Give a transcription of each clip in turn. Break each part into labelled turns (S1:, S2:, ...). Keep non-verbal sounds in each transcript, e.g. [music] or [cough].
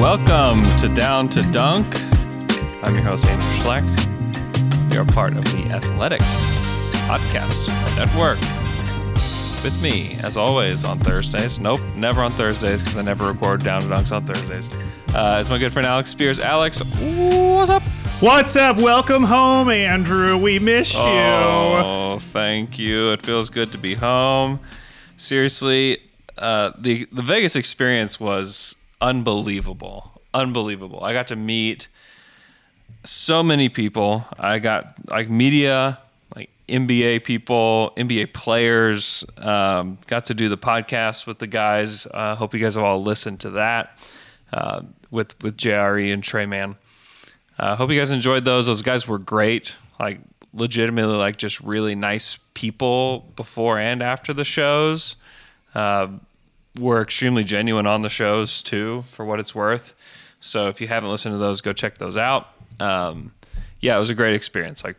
S1: Welcome to Down to Dunk. I'm your host, Andrew Schlecht. You're part of the Athletic Podcast Network. With me, as always, on Thursdays. Nope, never on Thursdays because I never record Down to Dunks on Thursdays. Uh, it's my good friend Alex Spears. Alex, what's up?
S2: What's up? Welcome home, Andrew. We missed you.
S1: Oh, thank you. It feels good to be home. Seriously, uh, the the Vegas experience was unbelievable. Unbelievable. I got to meet so many people. I got like media, NBA people, NBA players. Um, got to do the podcast with the guys. Uh, hope you guys have all listened to that uh, with with JRE and Tre Mann. Uh, hope you guys enjoyed those. Those guys were great. Like legitimately, like just really nice people before and after the shows. Uh, were extremely genuine on the shows too, for what it's worth. So if you haven't listened to those, go check those out. Um, yeah, it was a great experience. Like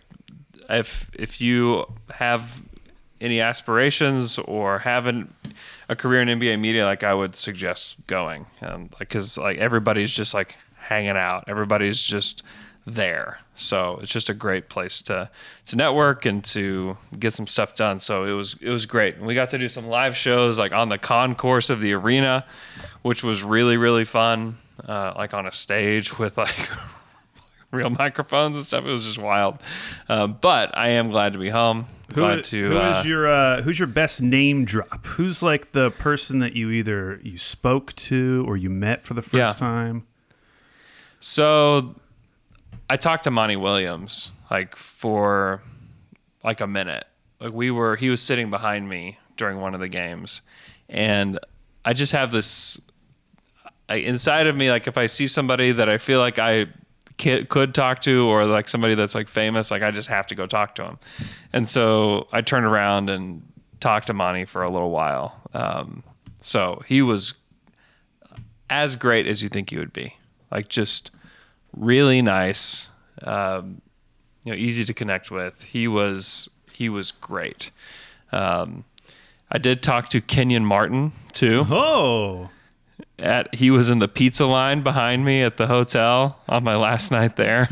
S1: if if you have any aspirations or haven't a career in NBA media, like I would suggest going, and like because like everybody's just like hanging out, everybody's just there. So it's just a great place to to network and to get some stuff done. So it was it was great. And we got to do some live shows like on the concourse of the arena, which was really really fun. Uh, like on a stage with like [laughs] [laughs] real microphones and stuff. It was just wild. Um, but I am glad to be home. Glad to.
S2: who
S1: uh,
S2: is your uh, Who's your best name drop? Who's like the person that you either you spoke to or you met for the first
S1: Yeah.
S2: time?
S1: So I talked to Monty Williams like for like a minute. Like we were he was sitting behind me during one of the games and I just have this I, inside of me like if I see somebody that I feel like I ki- could talk to or like somebody that's like famous like I just have to go talk to him. And so I turned around and talked to Monty for a little while. Um, so he was as great as you think he would be. Like just really nice, um, you know, easy to connect with. He was he was great. Um, I did talk to Kenyon Martin too.
S2: Oh,
S1: At he was in the pizza line behind me at the hotel on my last night there.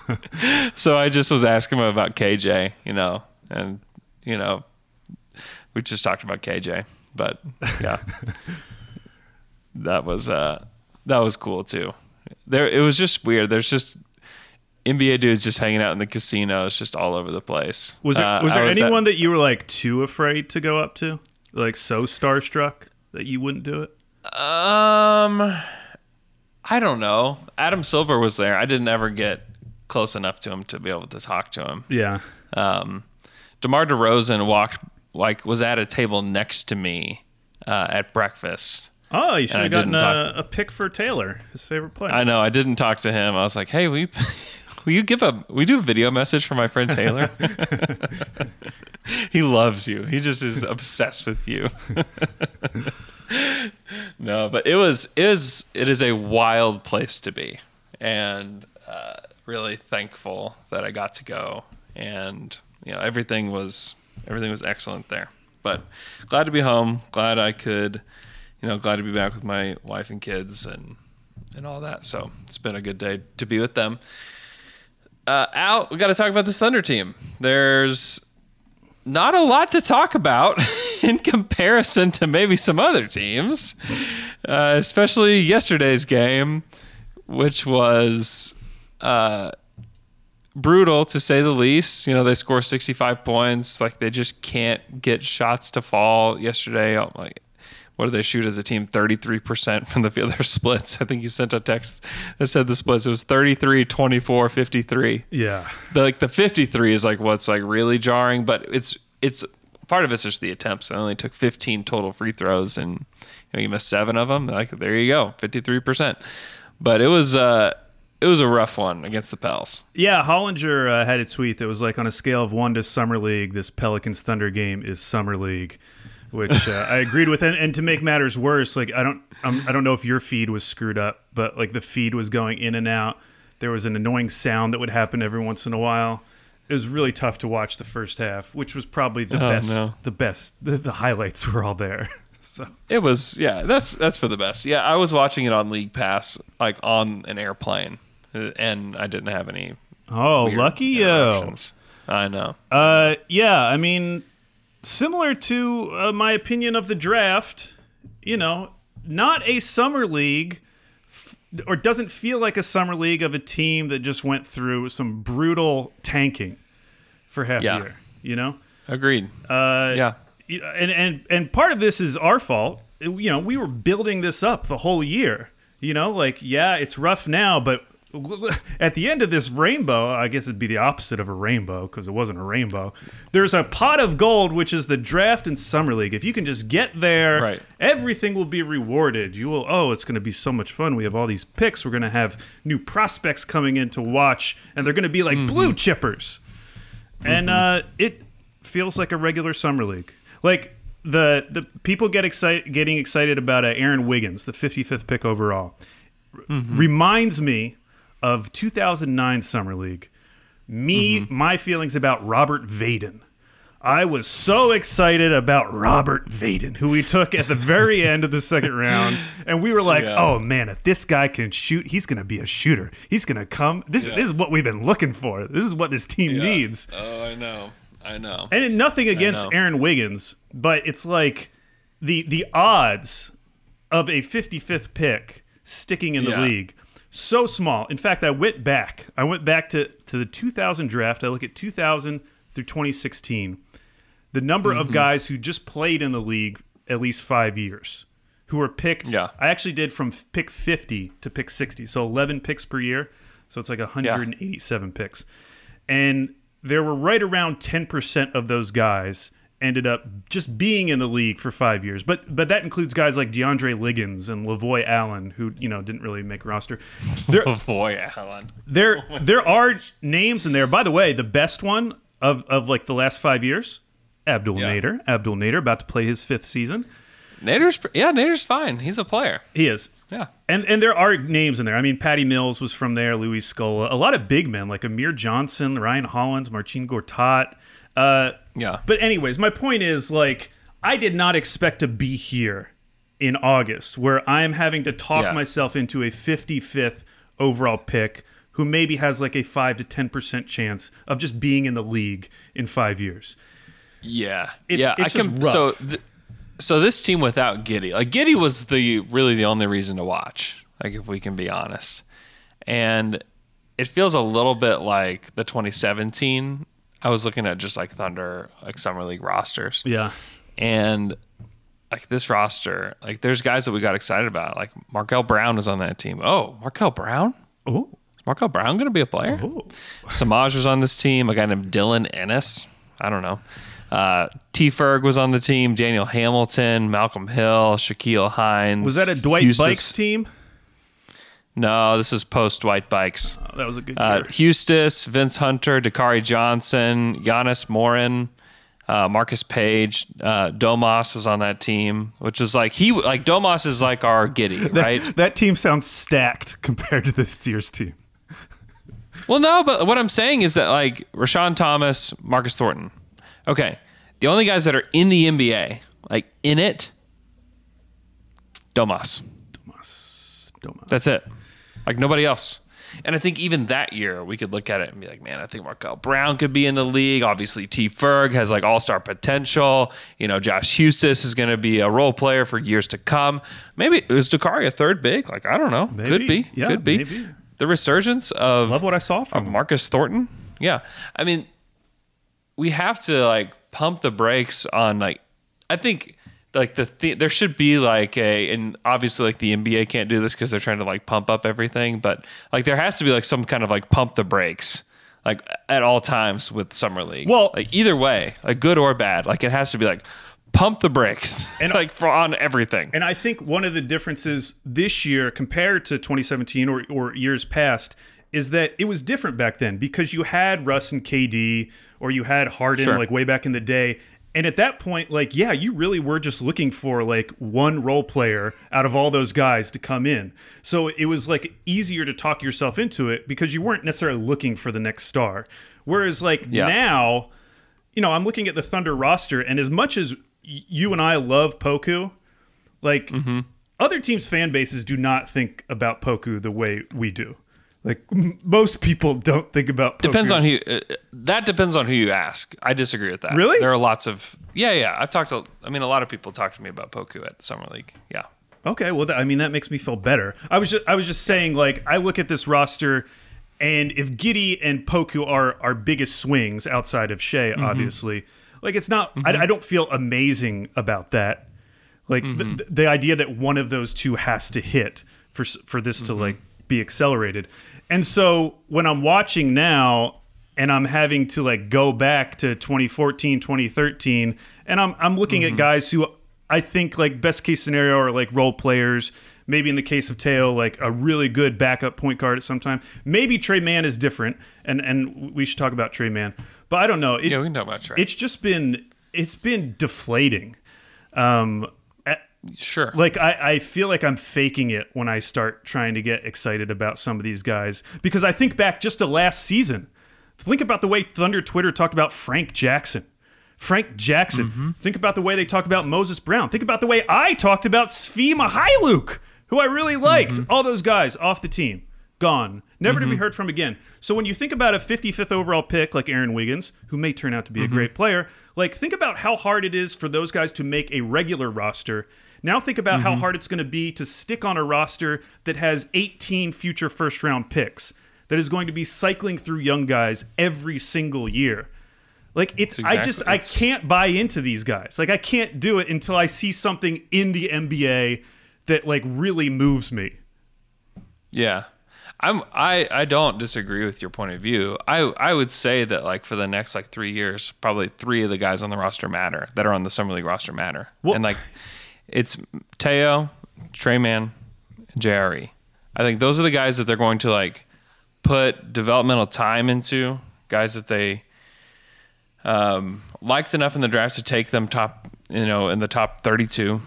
S1: [laughs] so I just was asking him about KJ, you know, and you know, we just talked about KJ, but yeah, [laughs] that was uh, that was cool too. There, it was just weird. There's just NBA dudes just hanging out in the casinos, just all over the place.
S2: was there
S1: Uh,
S2: was there
S1: at-
S2: anyone that you were like too afraid to go up to, like so starstruck that you wouldn't do it?
S1: Um, I don't know. Adam Silver was there. I didn't ever get close enough to him to be able to talk to him.
S2: Yeah.
S1: Um, DeMar DeRozan walked like was at a table next to me uh, at breakfast.
S2: Oh, you should have gotten a,
S1: talk-
S2: a pick for Taylor, his favorite player.
S1: I know I didn't talk to him. I was like, "Hey, we [laughs] will you give a we do a video message for my friend Taylor? [laughs] [laughs] he loves you. He just is obsessed with you." No, but it was is it is a wild place to be, and uh, really thankful that I got to go, and you know everything was everything was excellent there. But glad to be home. Glad I could, you know, glad to be back with my wife and kids and and all that. So it's been a good day to be with them. Uh, Al, we got to talk about the Thunder team. There's not a lot to talk about [laughs] in comparison to maybe some other teams, uh, especially yesterday's game, which was uh, brutal to say the least. You know, they score 65 points. Like they just can't get shots to fall yesterday. Oh, Like what do they shoot as a team? 33% from the field. [laughs] Their splits. I think you sent a text that said the splits. It was 33, 24, 53.
S2: Yeah.
S1: The, like the 53 is like what's like really jarring, but it's it's part of it's just the attempts. I only took 15 total free throws and you, know, you missed seven of them. Like there you go, 53%. But it was uh it was a rough one against the Pels.
S2: Yeah, Hollinger uh, had a tweet that was like on a scale of one to Summer League, this Pelicans Thunder game is Summer League, which uh, I agreed with. And, and to make matters worse, like I don't, um, I don't know if your feed was screwed up, but like the feed was going in and out. There was an annoying sound that would happen every once in a while. It was really tough to watch the first half, which was probably the
S1: Oh,
S2: best.
S1: no.
S2: The best. The, the highlights were all there. [laughs] So
S1: It was yeah, that's that's for the best. Yeah, I was watching it on League Pass like on an airplane uh, and I didn't have any
S2: oh, lucky you.
S1: I know.
S2: Uh, yeah, I mean, similar to uh, my opinion of the draft, you know, not a summer league, or doesn't feel like a summer league of a team that just went through some brutal tanking for half
S1: Yeah.
S2: a year. You know,
S1: Agreed. Uh, yeah.
S2: And and and part of this is our fault. You know, we were building this up the whole year. You know, like yeah, it's rough now, but [laughs] at the end of this rainbow, I guess it'd be the opposite of a rainbow because it wasn't a rainbow. There's a pot of gold, which is the draft and summer league. If you can just get there,
S1: Right.
S2: everything will be rewarded. You will. Oh, it's going to be so much fun. We have all these picks. We're going to have new prospects coming in to watch, and they're going to be like blue chippers and uh, it feels like a regular summer league. Like the the people get excited, getting excited about uh, Aaron Wiggins, the 55th pick overall, R- reminds me of 2009 summer league. Me, mm-hmm. my feelings about Robert Vaden. I was so excited about Robert Vaden, who we took at the very [laughs] end of the second round, and we were like,
S1: Yeah.
S2: "Oh man, if this guy can shoot, he's going to be a shooter. He's going to come. This
S1: Yeah.
S2: this is what we've been looking for. This is what this team needs."
S1: Oh, I know. I know.
S2: And nothing against. Aaron Wiggins, but it's like the the odds of a 55th pick sticking in the
S1: Yeah.
S2: league so small. In fact, I went back. I went back to to the 2000 draft. I look at 2000 through 2016. The number
S1: Mm-hmm.
S2: of guys who just played in the league at least 5 years who were picked.
S1: Yeah.
S2: I actually did from pick 50 to pick 60. So 11 picks per year. So it's like 187 picks. And there were right around 10% of those guys ended up just being in the league for five years. But but that includes guys like DeAndre Liggins and Lavoy Allen, who you know didn't really make roster. There [laughs]
S1: Boy, Alan.
S2: there [laughs] oh there are names in there. By the way, the best one of, of like the last five years, Abdul
S1: Yeah.
S2: Nader. Abdul Nader about to play his fifth season.
S1: Nader's yeah, Nader's fine. He's a player.
S2: He is.
S1: Yeah.
S2: And and there are names in there. I mean, Patty Mills was from there, Luis Scola, a lot of big men like Amir Johnson, Ryan Hollins, Marcin Gortat. Uh,
S1: Yeah.
S2: but anyways, my point is like I did not expect to be here in August where I am having to talk
S1: Yeah.
S2: myself into a 55th overall pick who maybe has like a 5 to 10% chance of just being in the league in 5 years.
S1: Yeah,
S2: It's-
S1: yeah.
S2: it's
S1: I can.
S2: just
S1: So, th- so this team without Giddey, like Giddey was the really the only reason to watch. Like, if we can be honest, and it feels a little bit like the 2017. I was looking at just like Thunder, like summer league rosters,
S2: Yeah.
S1: and like this roster, like there's guys that we got excited about. Like Markel Brown was on that team. Oh, Markel Brown.
S2: Oh.
S1: Is Markel Brown going to be a player? Semaj was on this team. A guy named Dylan Ennis. I don't know. Uh, T. Ferg was on the team. Daniel Hamilton, Malcolm Hill, Shaquille Hines.
S2: Was that a Dwight Buycks team?
S1: No, this is post Dwight Buycks.
S2: Oh, that was a good
S1: Uh,
S2: year.
S1: Huestis, Vince Hunter, Dakari Johnson, Giannis Morin, uh, Marcus Paige, uh, Domas was on that team, which was like he like Domas is like our Giddey, [laughs] right?
S2: That team sounds stacked [laughs] compared to this year's team.
S1: Well, no, but what I'm saying is that like Rashawn Thomas, Marcus Thornton. Okay, the only guys that are in the NBA, like in it, Domas.
S2: Domas. Domas.
S1: That's it. Like nobody else. And I think even that year we could look at it and be like, man, I think Markel Brown could be in the league. Obviously, T. Ferg has like all star potential. You know, Josh Huestis is going to be a role player for years to come. Maybe is Dakari a third big? Like I don't know.
S2: Maybe.
S1: Could be.
S2: Yeah,
S1: could be.
S2: maybe.
S1: The resurgence of
S2: Love what I saw from.
S1: Marcus Thornton. Yeah, I mean, we have to like pump the brakes on like. I think like the, the there should be like a and obviously like the NBA can't do this because they're trying to like pump up everything, but like there has to be like some kind of like pump the brakes like at all times with summer league.
S2: Well-
S1: like either way, like good or bad, like it has to be like pump the brakes [laughs]
S2: And-
S1: and [laughs] like for on everything.
S2: And I think one of the differences this year compared to 2017 or, or years past is that it was different back then because you had Russ and KD or you had Harden
S1: Sure.
S2: like way back in the day. And at that point, like, yeah, you really were just looking for like one role player out of all those guys to come in. So it was like easier to talk yourself into it because you weren't necessarily looking for the next star. Whereas like
S1: Yeah.
S2: now, you know, I'm looking at the Thunder roster, and as much as you and I love Poku, like
S1: Mm-hmm.
S2: other teams' fan bases do not think about Poku the way we do. Like m- most people don't think about. Poku.
S1: Depends on who. Uh, that depends on who you ask. I disagree with that.
S2: Really?
S1: There are lots of. Yeah, yeah. I've talked to. I mean, a lot of people talk to me about Poku at summer league. Yeah.
S2: Okay, well, th- I mean that makes me feel better. I was just, I was just saying, like, I look at this roster, and if Giddey and Poku are our biggest swings outside of Shea,
S1: Mm-hmm.
S2: obviously, like it's not. I, I don't feel amazing about that. Like
S1: Mm-hmm.
S2: the, the idea that one of those two has to hit for s- for this to
S1: Mm-hmm.
S2: like be accelerated, and so when I'm watching now. And I'm having to like go back to 2014, 2013, and I'm I'm looking
S1: Mm-hmm.
S2: at guys who I think like best case scenario are like role players. Maybe in the case of Teo, like a really good backup point guard at some time. Maybe Tre Mann is different, and and we should talk about Tre Mann. But I don't know. It-
S1: Yeah, we can talk about Tre.
S2: It's just been it's been deflating. Um,
S1: Sure.
S2: like I, I feel like I'm faking it when I start trying to get excited about some of these guys because I think back just to last season. Think about the way Thunder Twitter talked about Frank Jackson. Frank Jackson.
S1: Mm-hmm.
S2: Think about the way they talked about Moses Brown. Think about the way I talked about Svi Mykhailiuk, who I really liked.
S1: Mm-hmm.
S2: All those guys off the team, gone, never to be heard from again. So when you think about a 55th overall pick like Aaron Wiggins, who may turn out to be
S1: Mm-hmm.
S2: a great player, like think about how hard it is for those guys to make a regular roster. Now think about
S1: Mm-hmm.
S2: how hard it's going to be to stick on a roster that has 18 future first round picks that is going to be cycling through young guys every single year. Like it's, I just
S1: exactly-
S2: I can't buy into these guys. Like I can't do it until I see something in the NBA that like really moves me.
S1: Yeah. I'm I, I don't disagree with your point of view. I I would say that like for the next like three years, probably three of the guys on the roster matter that are on the summer league roster matter.
S2: Well-
S1: and like it's Teo, Tre Mann, and I think those are the guys that they're going to like put developmental time into, guys that they um, liked enough in the draft to take them top, you know, in the top 32.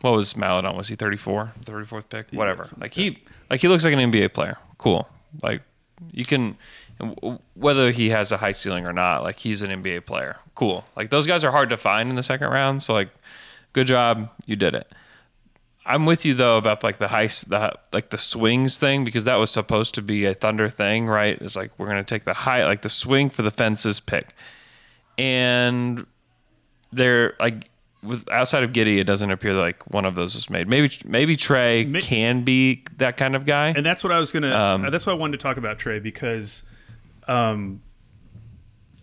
S1: What was Maledon? Was he 34? 34th pick? Whatever. like he like he looks like an NBA player. Cool. Like you can whether he has a high ceiling or not, like he's an NBA player. Cool. Like those guys are hard to find in the second round, so like good job, you did it. I'm with you though about like the high, the like the swings thing because that was supposed to be a Thunder thing, right? It's like we're gonna take the high, like the swing for the fences pick, and they're like with outside of Giddey, it doesn't appear like one of those was made. Maybe maybe Tre
S2: Ma-
S1: can be that kind of guy.
S2: And that's what I was gonna.
S1: Um,
S2: that's why I wanted to talk about Tre because, um,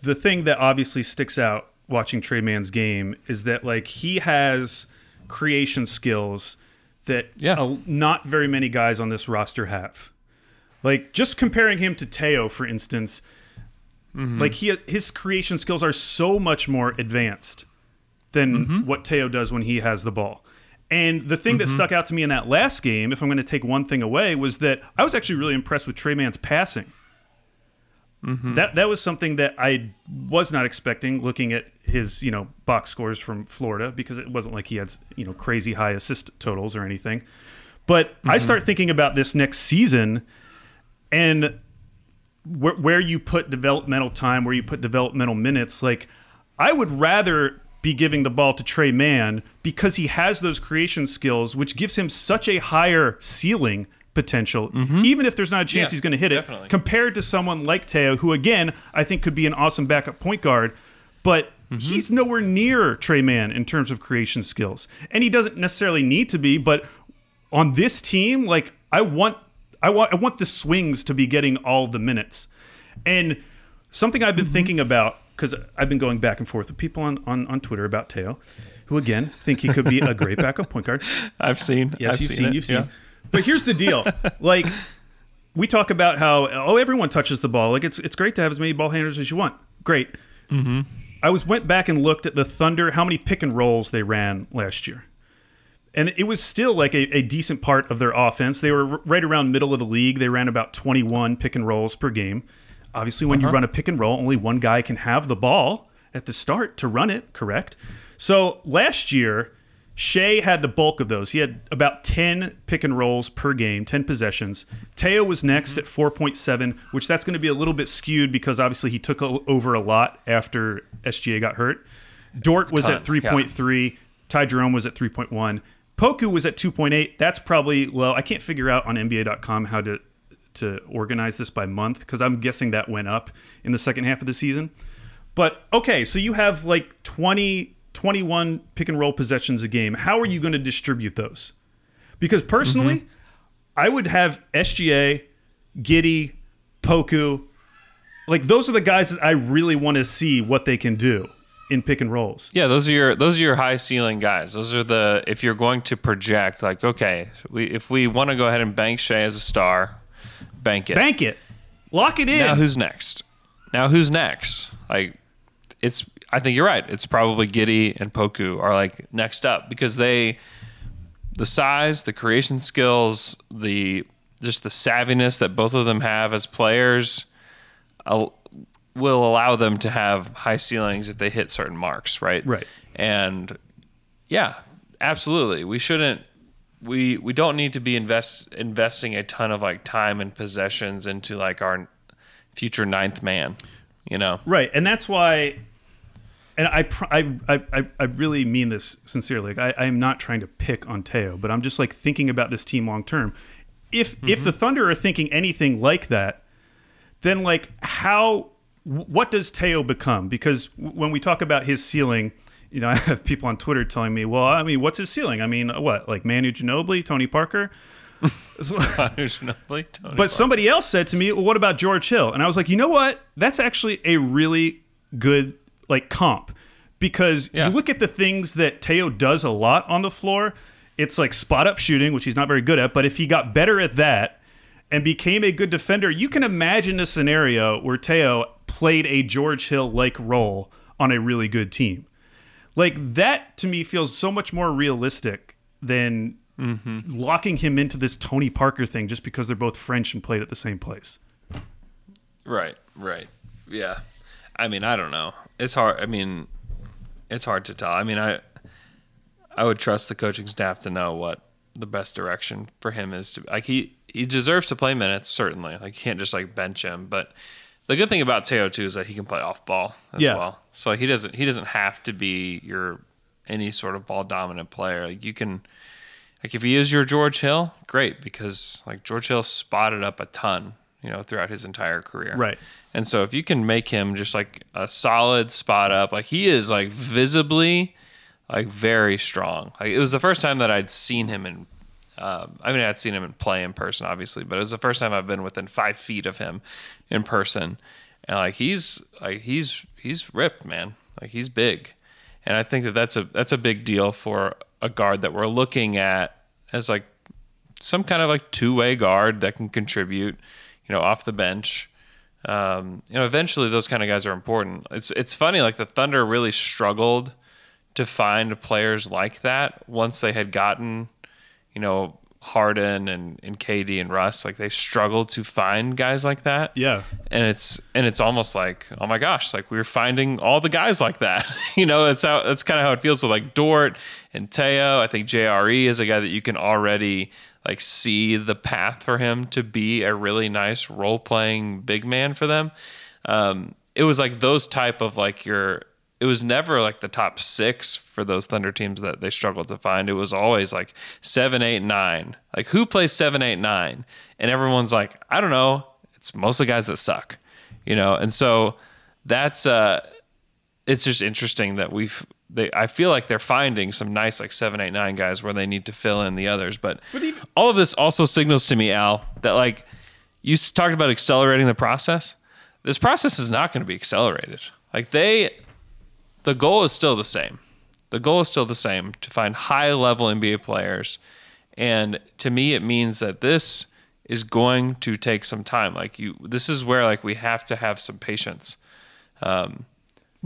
S2: the thing that obviously sticks out watching Tre Mann's game is that like he has creation skills that
S1: Yeah.
S2: a- not very many guys on this roster have. Like just comparing him to Teo, for instance,
S1: Mm-hmm.
S2: like he his creation skills are so much more advanced than
S1: Mm-hmm.
S2: what Teo does when he has the ball. And the thing that stuck out to me in that last game, if I'm going to take one thing away, was that I was actually really impressed with Tre Mann's passing. Mm-hmm. That that was something that I was not expecting looking at his, you know, box scores from Florida because it wasn't like he had, you know, crazy high assist totals or anything. But I mm-hmm. start thinking about this next season and where, where you put developmental time, where you put developmental minutes, like I would rather be giving the ball to Tre Mann because he has those creation skills, which gives him such a higher ceiling potential, mm-hmm. even if there's not a chance
S1: Yeah,
S2: he's going to hit
S1: definitely.
S2: it, compared to someone like Teo, who again I think could be an awesome backup point guard, but mm-hmm. he's nowhere near Tre Mann in terms of creation skills, and he doesn't necessarily need to be, but on this team, like I want I want I want the swings to be getting all the minutes. And something I've been mm-hmm. thinking about because I've been going back and forth with people on, on, on Twitter about Teo, who again think he could be a great backup point guard. [laughs]
S1: I've seen.
S2: Yes,
S1: I've
S2: you've
S1: seen,
S2: seen, you've
S1: yeah.
S2: But here's the deal: like we talk about how oh everyone touches the ball. Like it's it's great to have as many ball handlers as you want. Great. Mm-hmm. I was went back and looked at the Thunder, how many pick and rolls they ran last year. And it was still like a, a decent part of their offense. They were right around middle of the league. They ran about 21 pick and rolls per game. Obviously, when you run a pick and roll, only one guy can have the ball at the start to run it, correct? So last year, Shea had the bulk of those. He had about 10 pick and rolls per game, 10 possessions. Teo was next mm-hmm. at 4.7, which that's going to be a little bit skewed because obviously he took over a lot after SGA got hurt. Dort was at
S1: Ton, yeah.
S2: 3.3. Ty Jerome was at 3.1. Poku was at 2.8. That's probably low. I can't figure out on NBA.com how to to organize this by month because I'm guessing that went up in the second half of the season. But okay, so you have like 20, 21 pick and roll possessions a game. How are you going to distribute those? Because personally, mm-hmm. I would have SGA, Giddey, Poku. Like those are the guys that I really want to see what they can do in pick and rolls.
S1: Yeah, those are your those are your high ceiling guys. Those are the if you're going to project like okay, we if we want to go ahead and bank Shea as a star, bank it.
S2: Bank it. Lock it in.
S1: Now who's next? Now who's next? Like it's I think you're right. It's probably Giddey and Poku are like next up because they the size, the creation skills, the just the savviness that both of them have as players will allow them to have high ceilings if they hit certain marks, right?
S2: Right.
S1: And yeah, absolutely. We shouldn't we we don't need to be invest investing a ton of like time and possessions into like our future ninth man, you know.
S2: Right, and that's why, and I, pr- I, I, I- really mean this sincerely. Like, I, I am not trying to pick on Teo, but I'm just like thinking about this team long term. If if the Thunder are thinking anything like that, then like how, what does Teo become? Because when we talk about his ceiling. You know, [laughs] I have people on Twitter telling me, "Well, I mean, what's his ceiling? I mean, what, like Manu Ginobili, Tony Parker?" [laughs] But somebody else said to me, well, "What about George Hill?" And I was like, "You know what? That's actually a really good like comp because
S1: Yeah.
S2: you look at the things that Teo does a lot on the floor. It's like spot up shooting, which he's not very good at. But if he got better at that and became a good defender, you can imagine a scenario where Teo played a George Hill like role on a really good team. Like that to me feels so much more realistic than mm-hmm. locking him into this Tony Parker thing just because they're both French and played at the same place.
S1: Right, right. Yeah. I mean, I don't know. It's hard. I mean, it's hard to tell. I mean, I I would trust the coaching staff to know what the best direction for him is to like he he deserves to play minutes certainly. Like you can't just like bench him, but the good thing about Teo too is that he can play off ball as
S2: Yeah.
S1: well. So he doesn't he doesn't have to be your any sort of ball dominant player. Like you can like if he is your George Hill, great because like George Hill spotted up a ton, you know, throughout his entire career.
S2: Right.
S1: And so if you can make him just like a solid spot up, like he is like visibly like very strong. Like it was the first time that I'd seen him in um, I mean I'd seen him in play in person obviously, but it was the first time I've been within five feet of him in person. And like he's like he's he's ripped, man. Like he's big. And I think that that's a that's a big deal for a guard that we're looking at as like some kind of like two way guard that can contribute, you know, off the bench. Um, you know, eventually those kind of guys are important. It's it's funny, like the Thunder really struggled to find players like that once they had gotten, you know, Harden and, and KD and Russ. Like they struggled to find guys like that.
S2: Yeah.
S1: And it's and it's almost like, oh my gosh, like we're finding all the guys like that. [laughs] you know, that's how that's kind of how it feels with like Dort and Teo. I think JRE is a guy that you can already like see the path for him to be a really nice role playing big man for them. Um, it was like those type of like your it was never like the top six for those Thunder teams that they struggled to find. It was always like seven, eight, nine. Like who plays seven, eight, nine? And everyone's like, I don't know. It's mostly guys that suck, you know. And so that's uh, it's just interesting that we've. They, I feel like they're finding some nice like seven, eight, nine guys where they need to fill in the others. But, all of this also signals to me, Al, that like you talked about accelerating the process. This process is not going to be accelerated. Like they, the goal is still the same. The goal is still the same to find high level NBA players. And to me, it means that this is going to take some time. Like you, this is where like we have to have some patience
S2: um,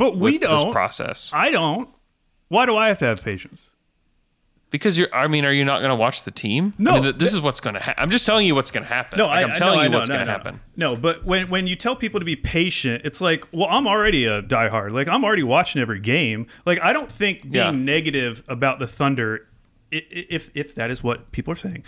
S1: But
S2: we don't.
S1: This process.
S2: I don't. Why do I have to have patience?
S1: Because you're, I mean, are you not going to watch the team?
S2: No,
S1: I mean, th- this
S2: th-
S1: is what's going to happen. I'm just telling you what's going to happen.
S2: No,
S1: like,
S2: I,
S1: I'm telling
S2: know,
S1: you
S2: know,
S1: what's
S2: no,
S1: going to
S2: no.
S1: happen.
S2: No, but when when you tell people to be patient, it's like, well, I'm already a diehard. Like I'm already watching every game. Like I don't think being
S1: Yeah.
S2: negative about the Thunder, if if that is what people are saying,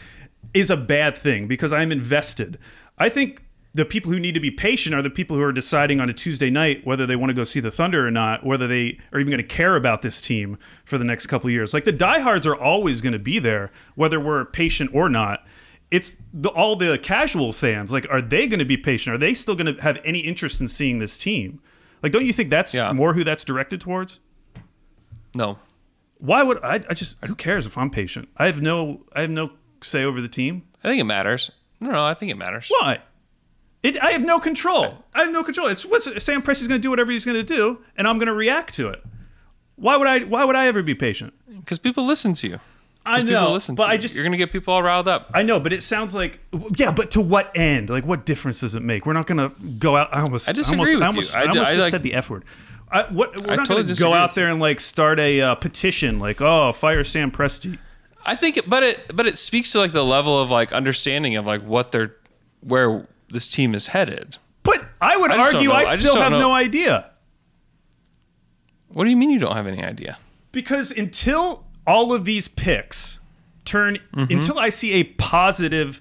S2: is a bad thing because I'm invested. I think the people who need to be patient are the people who are deciding on a Tuesday night whether they want to go see the Thunder or not, whether they are even going to care about this team for the next couple of years. Like the diehards are always going to be there, whether we're patient or not. It's the, all the casual fans. Like, are they going to be patient? Are they still going to have any interest in seeing this team? Like, don't you think that's
S1: Yeah.
S2: more who that's directed towards?
S1: No,
S2: Why would I? I just who cares if I'm patient? I have no I have no say over the team.
S1: I think it matters. No, no, I think it matters.
S2: Why? It, I have no control. I have no control. It's what's Sam Presti's going to do whatever he's going to do, and I'm going to react to it. Why would I? Why would I ever be patient?
S1: Because people listen to you.
S2: I know,
S1: people listen
S2: but
S1: to
S2: I
S1: you.
S2: just
S1: you're gonna get people all riled up.
S2: I know, but it sounds like yeah, but to what end? Like, what difference does it make? We're not going to go out. I almost
S1: I disagree
S2: almost,
S1: with
S2: I
S1: you.
S2: almost,
S1: I
S2: I
S1: d-
S2: almost
S1: I
S2: just
S1: like-
S2: said the f word. I, what, we're
S1: I
S2: not
S1: totally
S2: going to go out there and like start a uh, petition, like oh, fire Sam Presti.
S1: I think, it, but it, but it speaks to like the level of like understanding of like what they're, where this team is headed.
S2: But I would
S1: I
S2: argue. I
S1: I
S2: still have
S1: know.
S2: no idea.
S1: What do you mean you don't have any idea?
S2: because until all of these picks turn
S1: Mm-hmm.
S2: until I see a positive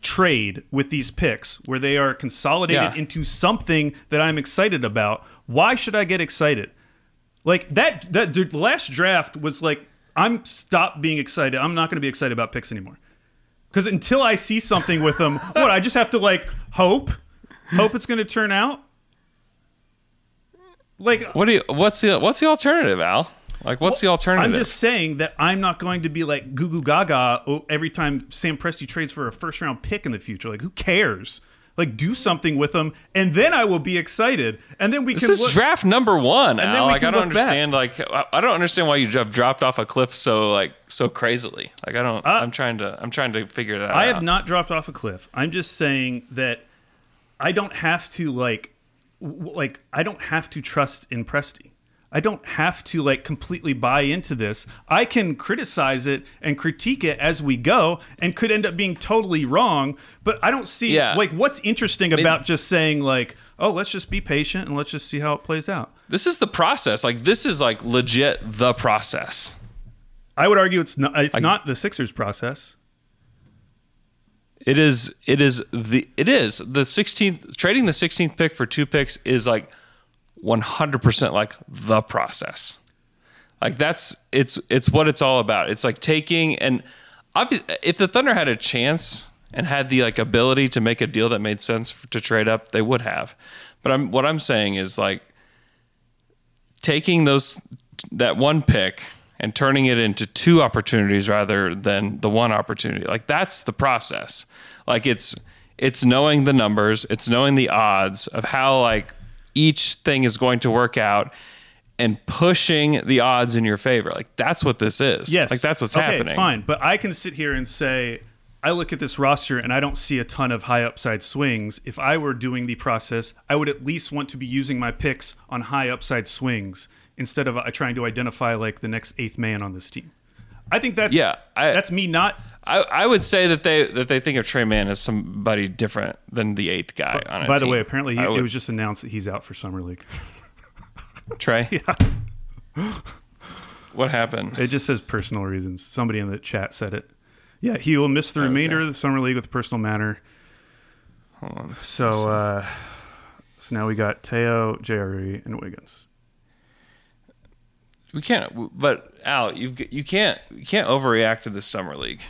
S2: trade with these picks where they are consolidated
S1: Yeah.
S2: into something that I'm excited about, why should I get excited? Like that that the last draft was like I'm stop being excited. I'm not going to be excited about picks anymore. Cuz until I see something with them, what I just have to like hope hope it's going to turn out? Like
S1: What do you? What's the what's the alternative, Al? Like, what's the alternative?
S2: I'm just saying that I'm not going to be like goo goo gaga every time Sam Presti trades for a first round pick in the future. Like, who cares? Like, do something with them, and then I will be excited. And then we
S1: This
S2: can
S1: is
S2: look.
S1: draft number one,
S2: And
S1: Al. Like, I don't
S2: look back.
S1: understand. Like, I don't understand why you have dropped off a cliff so like so crazily. Like, I don't. I'm trying to. I'm trying to figure it out.
S2: Uh, I have not dropped off a cliff. I'm just saying that I don't have to like, like I don't have to trust in Presti. I don't have to like completely buy into this. I can criticize it and critique it as we go, and could end up being totally wrong. But I don't see
S1: Yeah.
S2: like what's interesting about just saying like, oh, let's just be patient and let's just see how it plays out.
S1: This is the process. Like, this is like legit the process.
S2: I would argue it's not. It's not the Sixers process.
S1: It is. It is the. It is the 16th. Trading the 16th pick for two picks is like 100 percent like the process. Like that's it's it's what it's all about. It's like taking and obviously if the Thunder had a chance and had the like ability to make a deal that made sense to trade up, they would have. But I'm what I'm saying is like taking those that one pick and turning it into two opportunities rather than the one opportunity. Like that's the process. Like it's it's knowing the numbers, it's knowing the odds of how like each thing is going to work out and pushing the odds in your favor. Like that's what this is.
S2: Yes.
S1: Like that's what's
S2: okay,
S1: happening.
S2: Fine, but I can sit here and say I look at this roster and I don't see a ton of high upside swings. If I were doing the process, I would at least want to be using my picks on high upside swings instead of uh, trying to identify like the next eighth man on this team. I think that's
S1: Yeah, I-
S2: that's me not.
S1: I, I would say that they that they think of Tre Mann as somebody different than the eighth guy on a
S2: By the
S1: team.
S2: way, apparently he,
S1: I
S2: it was just announced that he's out for summer league. [laughs]
S1: Tre. Yeah. What happened?
S2: It just says personal reasons. Somebody in the chat said it. Yeah, he will miss the remainder of the summer league with personal matter. So, uh, so now we got Teo, JRE, and Wiggins.
S1: We can't. But Al, you you can't you can't overreact to the summer league.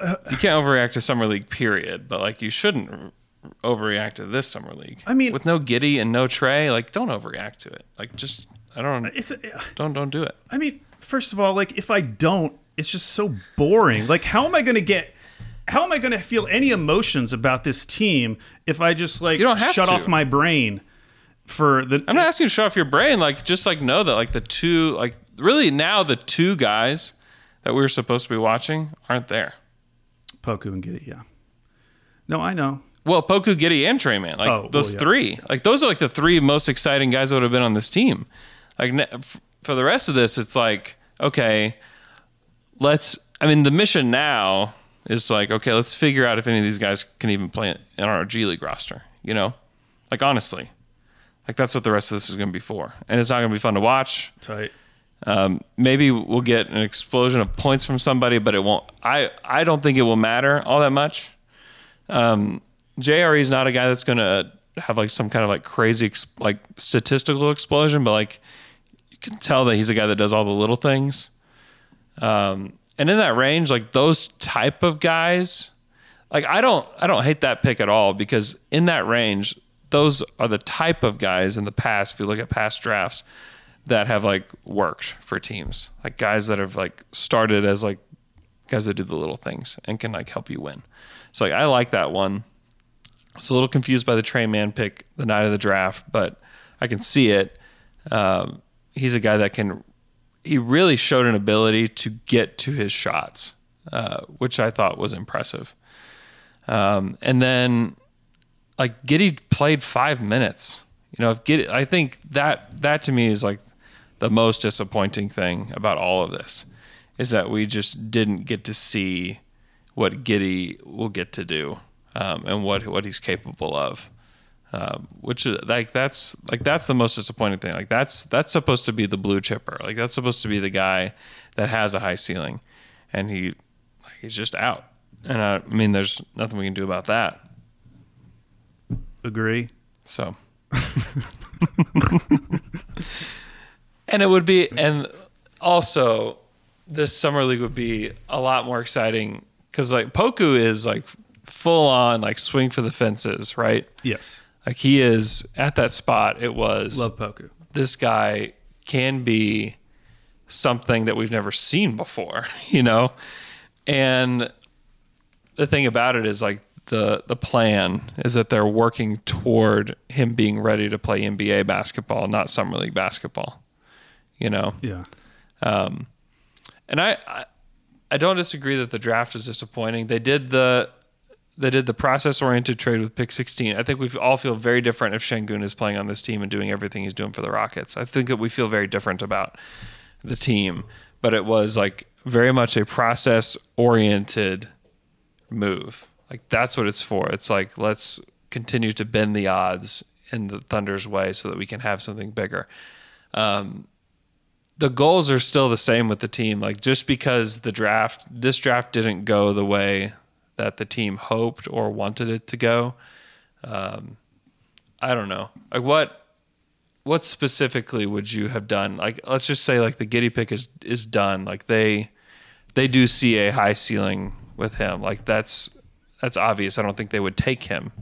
S1: Uh, you can't overreact to summer league, period. But like, you shouldn't overreact to this summer league.
S2: I mean-
S1: with no Giddey and no Tre, like, don't overreact to it. Like, just I don't uh,
S2: It's, uh,
S1: don't don't do it.
S2: I mean, first of all, like if I don't, it's just so boring. Like, how am I going to get how am I going to feel any emotions about this team if I just like
S1: You don't have
S2: shut
S1: to.
S2: off my brain for the?
S1: I'm not asking you to shut off your brain. Like, just like know that like the two, like really now the two guys that we were supposed to be watching aren't there.
S2: Poku and Giddey, yeah. No, I know.
S1: Well, Poku, Giddey, and Tre Mann, like
S2: Oh, well,
S1: those
S2: yeah.
S1: three, like those are like the three most exciting guys that would have been on this team. Like for the rest of this, it's like okay, let's. I mean, the mission now is like okay, let's figure out if any of these guys can even play in our G League roster. You know, like honestly, like that's what the rest of this is going to be for, and it's not going to be fun to watch.
S2: Tight.
S1: Um, maybe we'll get an explosion of points from somebody, but it won't. I I don't think it will matter all that much. Um, JRE is not a guy that's going to have like some kind of like crazy like statistical explosion, but like you can tell that he's a guy that does all the little things. Um, and in that range, like those type of guys, like I don't I don't hate that pick at all because in that range, those are the type of guys in the past. If you look at past drafts, that have like worked for teams, like guys that have like started as like guys that do the little things and can like help you win. So like I like that one. I was a little confused by the Tre Mann pick the night of the draft, but I can see it. Um, he's a guy that can. He really showed an ability to get to his shots, uh, which I thought was impressive. Um, and then, like Giddey played five minutes. You know, if Giddey, I think that that to me is like the most disappointing thing about all of this is that we just didn't get to see what Giddey will get to do um, and what what he's capable of. Um, which is like that's like that's the most disappointing thing. Like that's that's supposed to be the blue chipper. Like that's supposed to be the guy that has a high ceiling, and he he's just out. And I, I mean, there's nothing we can do about that.
S2: Agree.
S1: So, [laughs] and it would be, and also, this summer league would be a lot more exciting because like Poku is like full on like swing for the fences, right?
S2: Yes.
S1: Like he is at that spot. It was
S2: Love Poku.
S1: this guy can be something that we've never seen before, [laughs] you know? And the thing about it is like the the plan is that they're working toward him being ready to play NBA basketball, not summer league basketball. You know?
S2: Yeah.
S1: Um, and I, I I don't disagree that the draft is disappointing. They did the they did the process oriented trade with pick 16. I think we all feel very different if Sengun is playing on this team and doing everything he's doing for the Rockets. I think that we feel very different about the team, but it was like very much a process oriented move. Like that's what it's for. It's like let's continue to bend the odds in the Thunder's way so that we can have something bigger the goals are still the same with the team. Like just because the draft, this draft didn't go the way that the team hoped or wanted it to go. Um, I don't know. Like what, what specifically would you have done? Like let's just say like the Giddey pick is is done. Like they, they do see a high ceiling with him. Like that's that's obvious. I don't think they would take him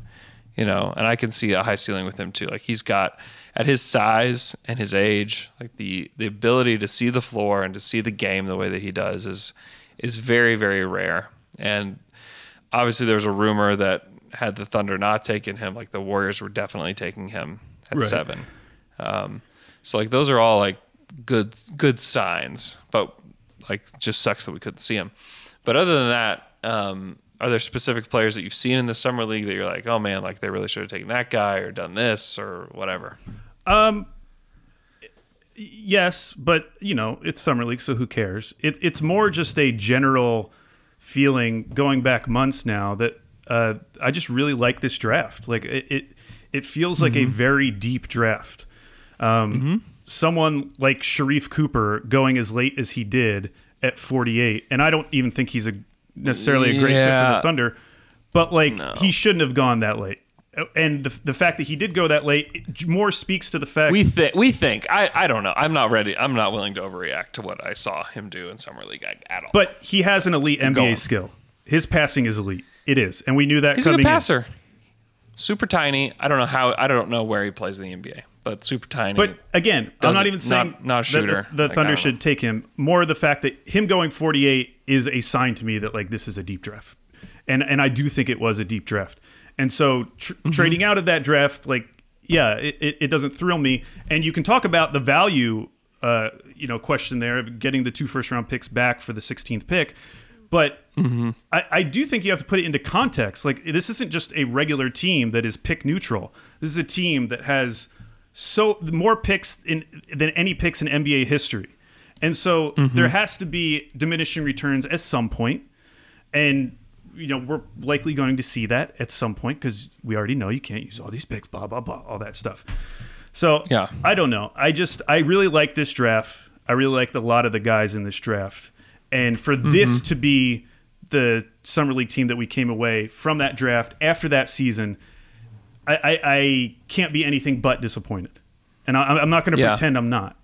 S1: you know, and I can see a high ceiling with him too. Like he's got at his size and his age, like the the ability to see the floor and to see the game the way that he does is is very very rare. And obviously, there was a rumor that had the Thunder not taken him, like the Warriors were definitely taking him at
S2: Right.
S1: seven. Um, so like those are all like good good signs, but like just sucks that we couldn't see him. But other than that, um, are there specific players that you've seen in the summer league that you're like, oh man, like they really should have taken that guy or done this or whatever?
S2: Yes, but you know it's summer league, so who cares? It, it's more just a general feeling going back months now that uh, I just really like this draft. Like it, it, it feels like a very deep draft. Um, Someone like Sharife Cooper going as late as he did at 48, and I don't even think he's a necessarily a great fit for the Thunder, but like he shouldn't have gone that late. And the, the fact that he did go that late more speaks to the fact
S1: We think we think I, I don't know. I'm not ready. I'm not willing to overreact to what I saw him do in summer league at all.
S2: But he has an elite NBA
S1: going.
S2: skill. His passing is elite. It is, and we knew that
S1: he's a good
S2: in.
S1: passer. Super tiny. I don't know how. I don't know where he plays in the NBA, but super tiny.
S2: But again, I'm
S1: Doesn't-
S2: even saying
S1: not- not
S2: that the-
S1: shooter.
S2: The,
S1: Like,
S2: Thunder should take him. More the fact that him going 48 is a sign to me that like this is a deep draft, and and I do think it was a deep draft. And so tr- mm-hmm. trading out of that draft, like yeah, it, it, it doesn't thrill me. And you can talk about the value, uh, you know, question there of getting the two first round picks back for the 16th pick. But mm-hmm. I, I do think you have to put it into context. Like this isn't just a regular team that is pick neutral. This is a team that has so more picks in than any picks in NBA history. And so mm-hmm. there has to be diminishing returns at some point. And you know, we're likely going to see that at some point because we already know you can't use all these picks, blah blah blah, all that stuff. So
S1: Yeah.
S2: I don't know. I just I really like this draft. I really like a lot of the guys in this draft. And for mm-hmm. this to be the summer league team that we came away from that draft after that season, I, I, I can't be anything but disappointed. And I, I'm not going to
S1: Yeah.
S2: pretend I'm not.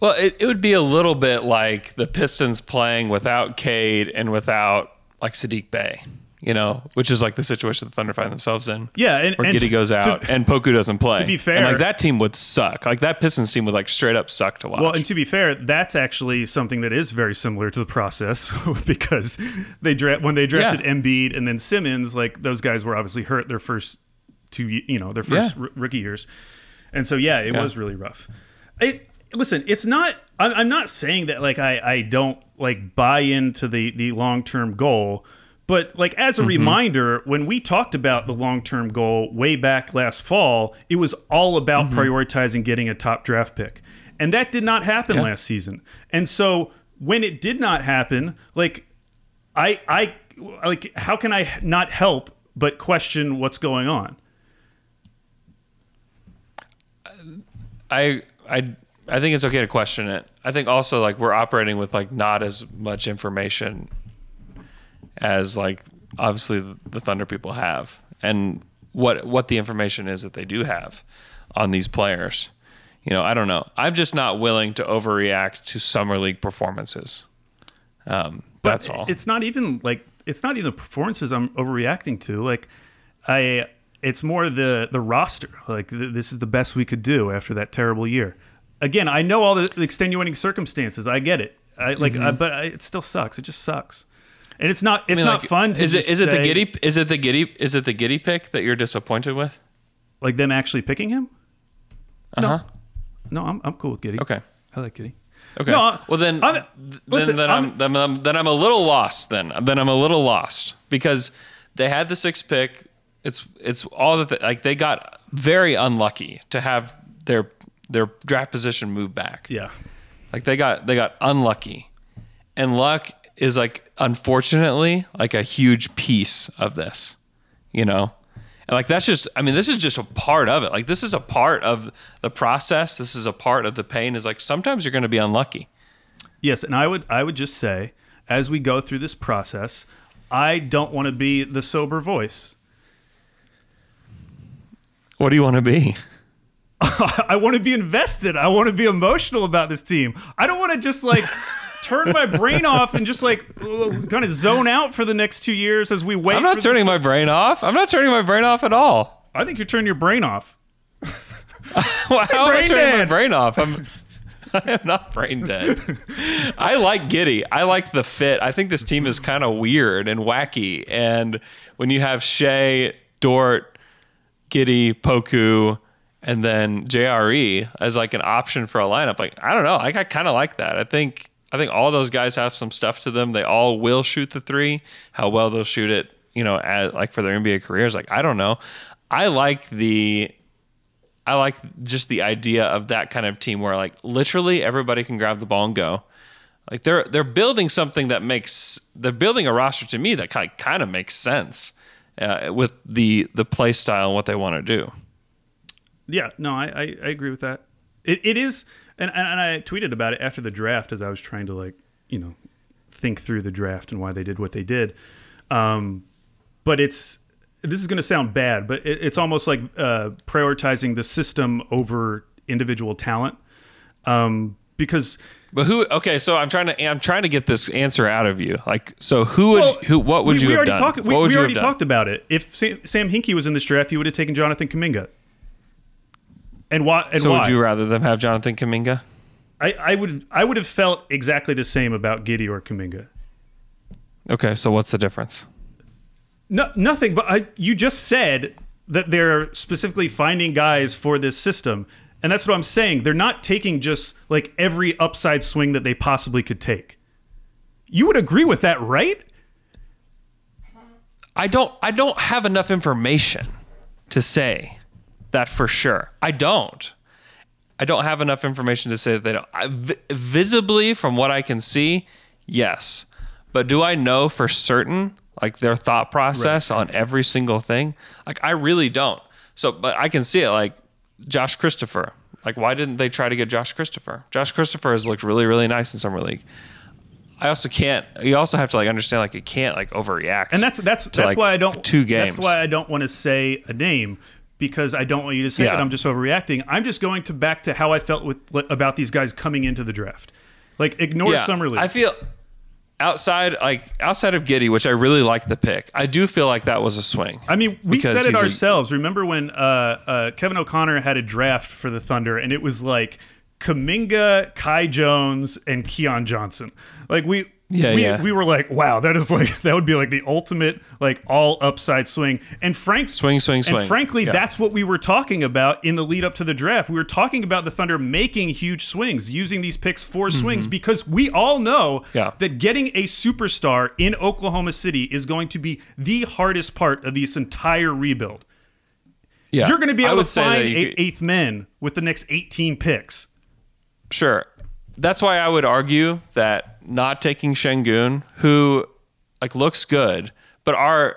S1: Well, it, it would be a little bit like the Pistons playing without Cade and without like Saddiq Bey, you know, which is like the situation the Thunder find themselves in.
S2: Yeah, and-
S1: where
S2: and
S1: Giddey goes
S2: to-
S1: out and Poku doesn't play.
S2: to be
S1: and
S2: fair-
S1: like that team would suck. Like that Pistons team would like straight up suck to watch.
S2: Well, and to be fair, that's actually something that is very similar to the process [laughs] because they dra- when they drafted
S1: Yeah.
S2: Embiid and then Simmons, like those guys were obviously hurt their first two, you know, their first
S1: Yeah.
S2: r- rookie years, and so yeah, it
S1: Yeah.
S2: was really rough. I, listen, it's not. I'm, I'm not saying that like I, I don't like buy into the the long term goal. But like as a
S1: Mm-hmm.
S2: reminder, when we talked about the long term goal way back last fall, it was all about
S1: Mm-hmm.
S2: prioritizing getting a top draft pick. And that did not happen
S1: Yeah.
S2: last season. And so when it did not happen, like I I like how can I not help but question what's going on?
S1: I I I think it's okay to question it. I think also like we're operating with like not as much information as like obviously the, Thunder people have, and what what the information is that they do have on these players. You know, I don't know. I'm just not willing to overreact to summer league performances. Um, that's all.
S2: It's not even like it's not even the performances I'm overreacting to. Like I it's more the the roster. Like th- this is the best we could do after that terrible year. Again, I know all the extenuating circumstances. I get it. I like I, but I, it still sucks. It just sucks. And it's not it's
S1: Mm-hmm. Mean,
S2: not
S1: like,
S2: fun to
S1: is it
S2: just
S1: is it the Giddey is it the Giddey is it the Giddey pick that you're disappointed with?
S2: like them actually picking him?
S1: Uh huh.
S2: No, I'm I'm cool with Giddey.
S1: Okay.
S2: I like Giddey.
S1: Okay.
S2: No,
S1: well then,
S2: I'm-
S1: then,
S2: listen,
S1: then
S2: I'm-
S1: I'm, then I'm then I'm a little lost. Then then I'm a little lost because they had the sixth pick. It's it's all that they, like they got very unlucky to have their their draft position moved back.
S2: Yeah.
S1: Like they got they got unlucky, and luck is like unfortunately like a huge piece of this, you know. And like that's just I mean this is just a part of it. Like this is a part of the process. This is a part of the pain. Is like sometimes you're going to be unlucky.
S2: Yes, and I would I would just say as we go through this process, I don't want to be the sober voice.
S1: What do you want to be? [laughs]
S2: I want to be invested. I want to be emotional about this team. I don't want to just like [laughs] turn my brain off and just like kind of zone out for the next two years as we wait.
S1: I'm not turning my brain off. I'm not turning my brain off at all.
S2: I think you're turning your brain off. [laughs]
S1: Well, How am I turning my brain off? I'm I am not brain dead. I like Giddey. I like the fit. I think this team is kind of weird and wacky. And when you have Shai, Dort, Giddey, Poku, and then JRE as like an option for a lineup, like I don't know. Like I kind of like that. I think I think all those guys have some stuff to them. They all will shoot the three. How well they'll shoot it, you know, as, like for their NBA careers, like I don't know. I like the I like just the idea of that kind of team where like literally everybody can grab the ball and go. Like they're they're building something that makes they're building a roster to me that kind kind of makes sense uh, with the the play style and what they want to do.
S2: Yeah, no, I, I, I agree with that. It, it is, and, and I tweeted about it after the draft as I was trying to like, you know, think through the draft and why they did what they did. Um, but it's this is going to sound bad, but it, it's almost like uh, prioritizing the system over individual talent. Um, because
S1: But who? Okay, so I'm trying to I'm trying to get this answer out of you. Like, so who would
S2: well,
S1: who what would
S2: we,
S1: you
S2: we
S1: have
S2: already
S1: done?
S2: Talked, we we already talked about it. If Sam, Sam Hinkie was in this draft, you would have taken Jonathan Kuminga. And why? And
S1: so
S2: why?
S1: would you rather them have Jonathan Kuminga?
S2: I, I would I would have felt exactly the same about Giddey or Kuminga.
S1: Okay, so what's the difference?
S2: No, nothing. But I, you just said that they're specifically finding guys for this system, and that's what I'm saying. They're not taking just like every upside swing that they possibly could take. You would agree with that, right?
S1: I don't I don't have enough information to say that for sure. I don't. I don't have enough information to say that they don't. I, vi- visibly, from what I can see, yes. But do I know for certain, like their thought process on every single thing? Like I really don't. So, but I can see it. Like Josh Christopher. Like why didn't they try to get Josh Christopher? Josh Christopher has looked really, really nice in summer league. I also can't. You also have to like understand like it can't like overreact.
S2: And that's that's that's
S1: like,
S2: why I don't
S1: two games.
S2: That's why I don't want to say a name because I don't want you to say
S1: Yeah.
S2: that I'm just overreacting. I'm just going to back to how I felt with about these guys coming into the draft. Like ignore summer league.
S1: I feel outside like outside of Giddey, which I really like the pick. I do feel like that was a swing.
S2: I mean, we said it
S1: he's a-
S2: ourselves. Remember when uh, uh, Kevin O'Connor had a draft for the Thunder, and it was like Kuminga, Kai Jones, and Keon Johnson. Like we.
S1: Yeah,
S2: we,
S1: yeah.
S2: we were like, wow, that is like [laughs] that would be like the ultimate like all upside swing. And Frank
S1: Swing, swing, swing.
S2: And frankly,
S1: Yeah.
S2: that's what we were talking about in the lead up to the draft. We were talking about the Thunder making huge swings, using these picks for swings, because we all know
S1: Mm-hmm. Yeah.
S2: that getting a superstar in Oklahoma City is going to be the hardest part of this entire rebuild.
S1: yeah,
S2: You're going to be able to find eight,
S1: could-
S2: eighth men with the next 18 picks.
S1: Sure. That's why I would argue that not taking Sengun, who like looks good, but are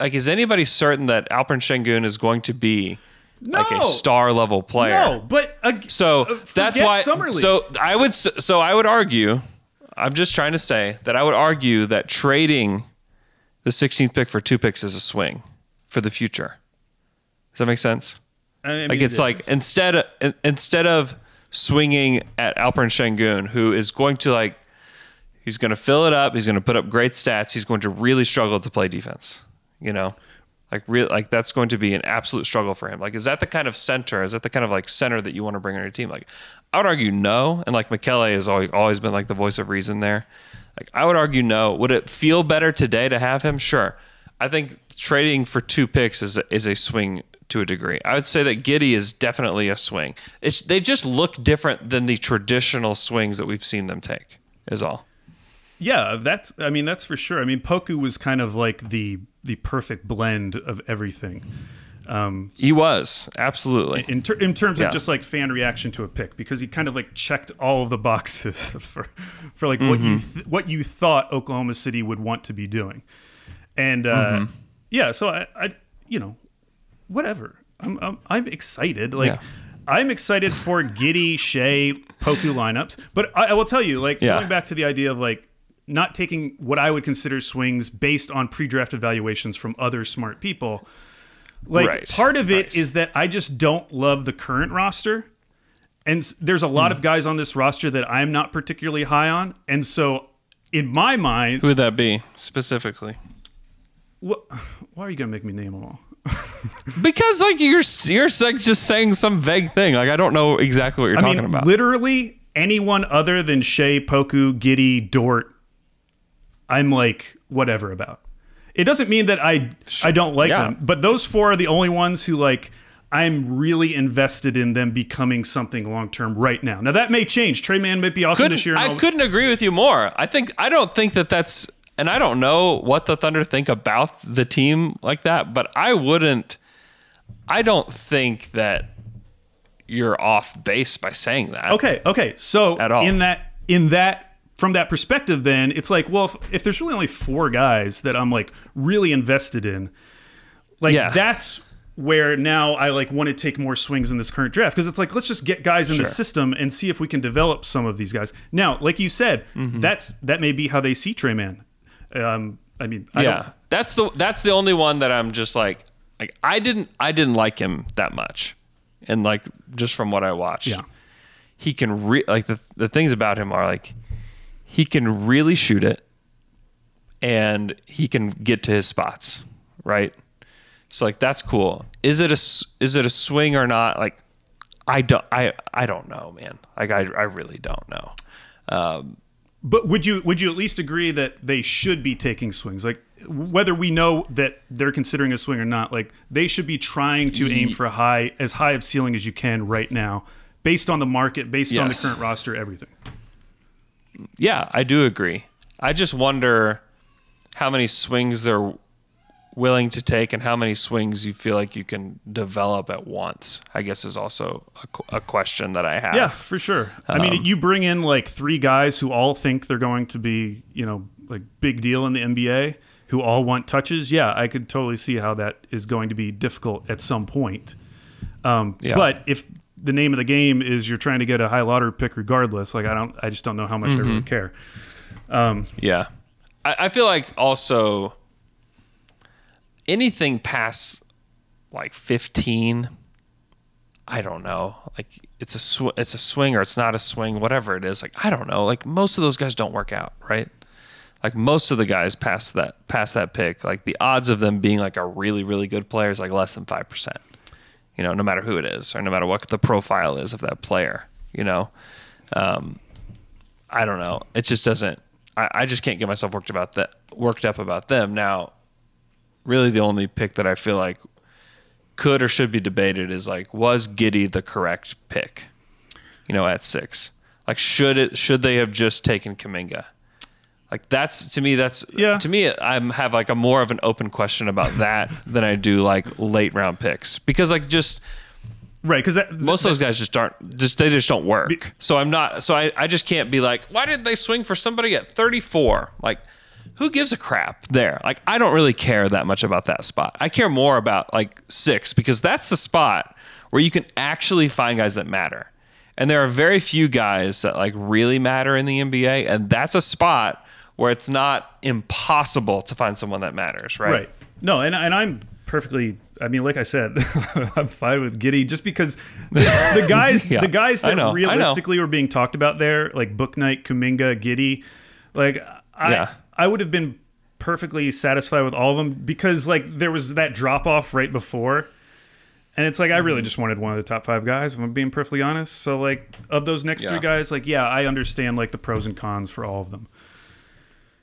S1: like is anybody certain that Alperen Sengun is going to be like a star level player?
S2: No, but uh,
S1: So
S2: uh,
S1: that's why. So I would. So I would argue. I'm just trying to say that I would argue that trading the 16th pick for two picks is a swing for the future. Does that make sense?
S2: I mean,
S1: Like it's
S2: it
S1: like instead of, instead of swinging at Alperen Sengun, who is going to like he's going to fill it up, he's going to put up great stats, he's going to really struggle to play defense. You know, like real like that's going to be an absolute struggle for him. Like is that the kind of center? Is that the kind of like center that you want to bring on your team? Like I would argue no, and like Michele has always always been like the voice of reason there. Like I would argue no. Would it feel better today to have him? Sure. I think trading for two picks is a, is a swing to a degree. I would say that Giddey is definitely a swing. It's they just look different than the traditional swings that we've seen them take. Is all.
S2: Yeah, that's. I mean, that's for sure. I mean, Poku was kind of like the the perfect blend of everything um,
S1: He was absolutely.
S2: in ter- in terms
S1: Yeah.
S2: of just like fan reaction to a pick because he kind of like checked all of the boxes [laughs] for for like what you mm-hmm. th- what you thought Oklahoma City would want to be doing, and uh, mm-hmm. yeah, so I, I you know whatever I'm I'm, I'm excited like.
S1: Yeah.
S2: I'm excited for Giddey, Shai, Poku lineups, but I, I will tell you, like
S1: Yeah.
S2: going back to the idea of like not taking what I would consider swings based on pre-draft evaluations from other smart people. Like
S1: Right,
S2: part of it is
S1: right.
S2: that I just don't love the current roster. And there's a lot
S1: Hmm.
S2: of guys on this roster that I'm not particularly high on. And so in my mind,
S1: Who would that be specifically?
S2: wh- [sighs] why are you going to make me name them all? [laughs]
S1: Because like you're you're like just saying some vague thing. Like I don't know exactly what you're
S2: I
S1: talking
S2: mean,
S1: about.
S2: literally anyone other than Shai, Poku, Giddey, Dort, I'm like whatever about. It doesn't mean that I I don't like
S1: Yeah.
S2: them, but those four are the only ones who like I'm really invested in them becoming something long term right now. Now that may change. Tre Mann might be awesome
S1: couldn't,
S2: this year.
S1: I
S2: all-
S1: couldn't agree with you more. I think I don't think that that's, and I don't know what the Thunder think about the team like that, but I wouldn't. I don't think that you're off base by saying that.
S2: Okay, okay. So
S1: At all.
S2: in that in that from that perspective, then it's like, well, if, if there's really only four guys that I'm like really invested in, like
S1: Yeah.
S2: that's where now I like want to take more swings in this current draft because it's like let's just get guys in the system and see if we can develop some of these guys. Now, like you said,
S1: Mm-hmm.
S2: that's that may be how they see Tre Mann. Um, I mean, I
S1: yeah,
S2: don't,
S1: that's the that's the only one that I'm just like like I didn't I didn't like him that much, and like just from what I watched,
S2: Yeah.
S1: he can re- like the the things about him are like he can really shoot it, and he can get to his spots, right? So like that's cool. Is it a is it a swing or not? Like I don't I I don't know, man. Like I I really don't know.
S2: Um, but would you would you at least agree that they should be taking swings? Like whether we know that they're considering a swing or not, like they should be trying to aim for a high, as high of ceiling as you can right now, based on the market, based on the current roster, everything.
S1: Yeah, I do agree. I just wonder how many swings they're willing to take and how many swings you feel like you can develop at once. I guess is also a, a question that I have.
S2: Yeah, for sure. I mean, you bring in like three guys who all think they're going to be, you know, like big deal in the NBA, who all want touches. Yeah, I could totally see how that is going to be difficult at some point. Um,
S1: Yeah.
S2: But if the name of the game is you're trying to get a high lottery pick regardless, like I don't, I just don't know how much I really mm-hmm. care.
S1: Um, yeah. I, I feel like also anything past like 15, I don't know. Like it's a sw- it's a swing or it's not a swing, whatever it is. Like I don't know. Like most of those guys don't work out, right? Like most of the guys past that past that pick, like the odds of them being like a really really good player is like less than five percent. You know, no matter who it is or no matter what the profile is of that player. You know, um, I don't know. It just doesn't. I, I just can't get myself worked about that. Worked up about them now. Really, the only pick that I feel like could or should be debated is like, was Giddey the correct pick? You know, at six. Like, should it? Should they have just taken Kuminga? Like that's to me. That's
S2: Yeah.
S1: To me, I have like a more of an open question about that [laughs] than I do like late round picks because like just
S2: Right, because
S1: most of those guys just aren't just they just don't work. So I'm not so I, I just can't be like, why did they swing for somebody at 34? Like who gives a crap there? Like I don't really care that much about that spot. I care more about like 6 because that's the spot where you can actually find guys that matter. And there are very few guys that like really matter in the NBA and that's a spot where it's not impossible to find someone that matters, right?
S2: Right. No, and and I'm perfectly. I mean, like I said, [laughs] I'm fine with Giddey just because the, the [laughs] guys,
S1: Yeah,
S2: the guys that
S1: know,
S2: realistically were being talked about there, like Book Knight, Kuminga, Giddey, like I,
S1: Yeah.
S2: I would have been perfectly satisfied with all of them because like there was that drop off right before. And it's like I
S1: Mm-hmm.
S2: really just wanted one of the top five guys, if I'm being perfectly honest. So like of those next
S1: Yeah.
S2: three guys, like yeah, I understand like the pros and cons for all of them.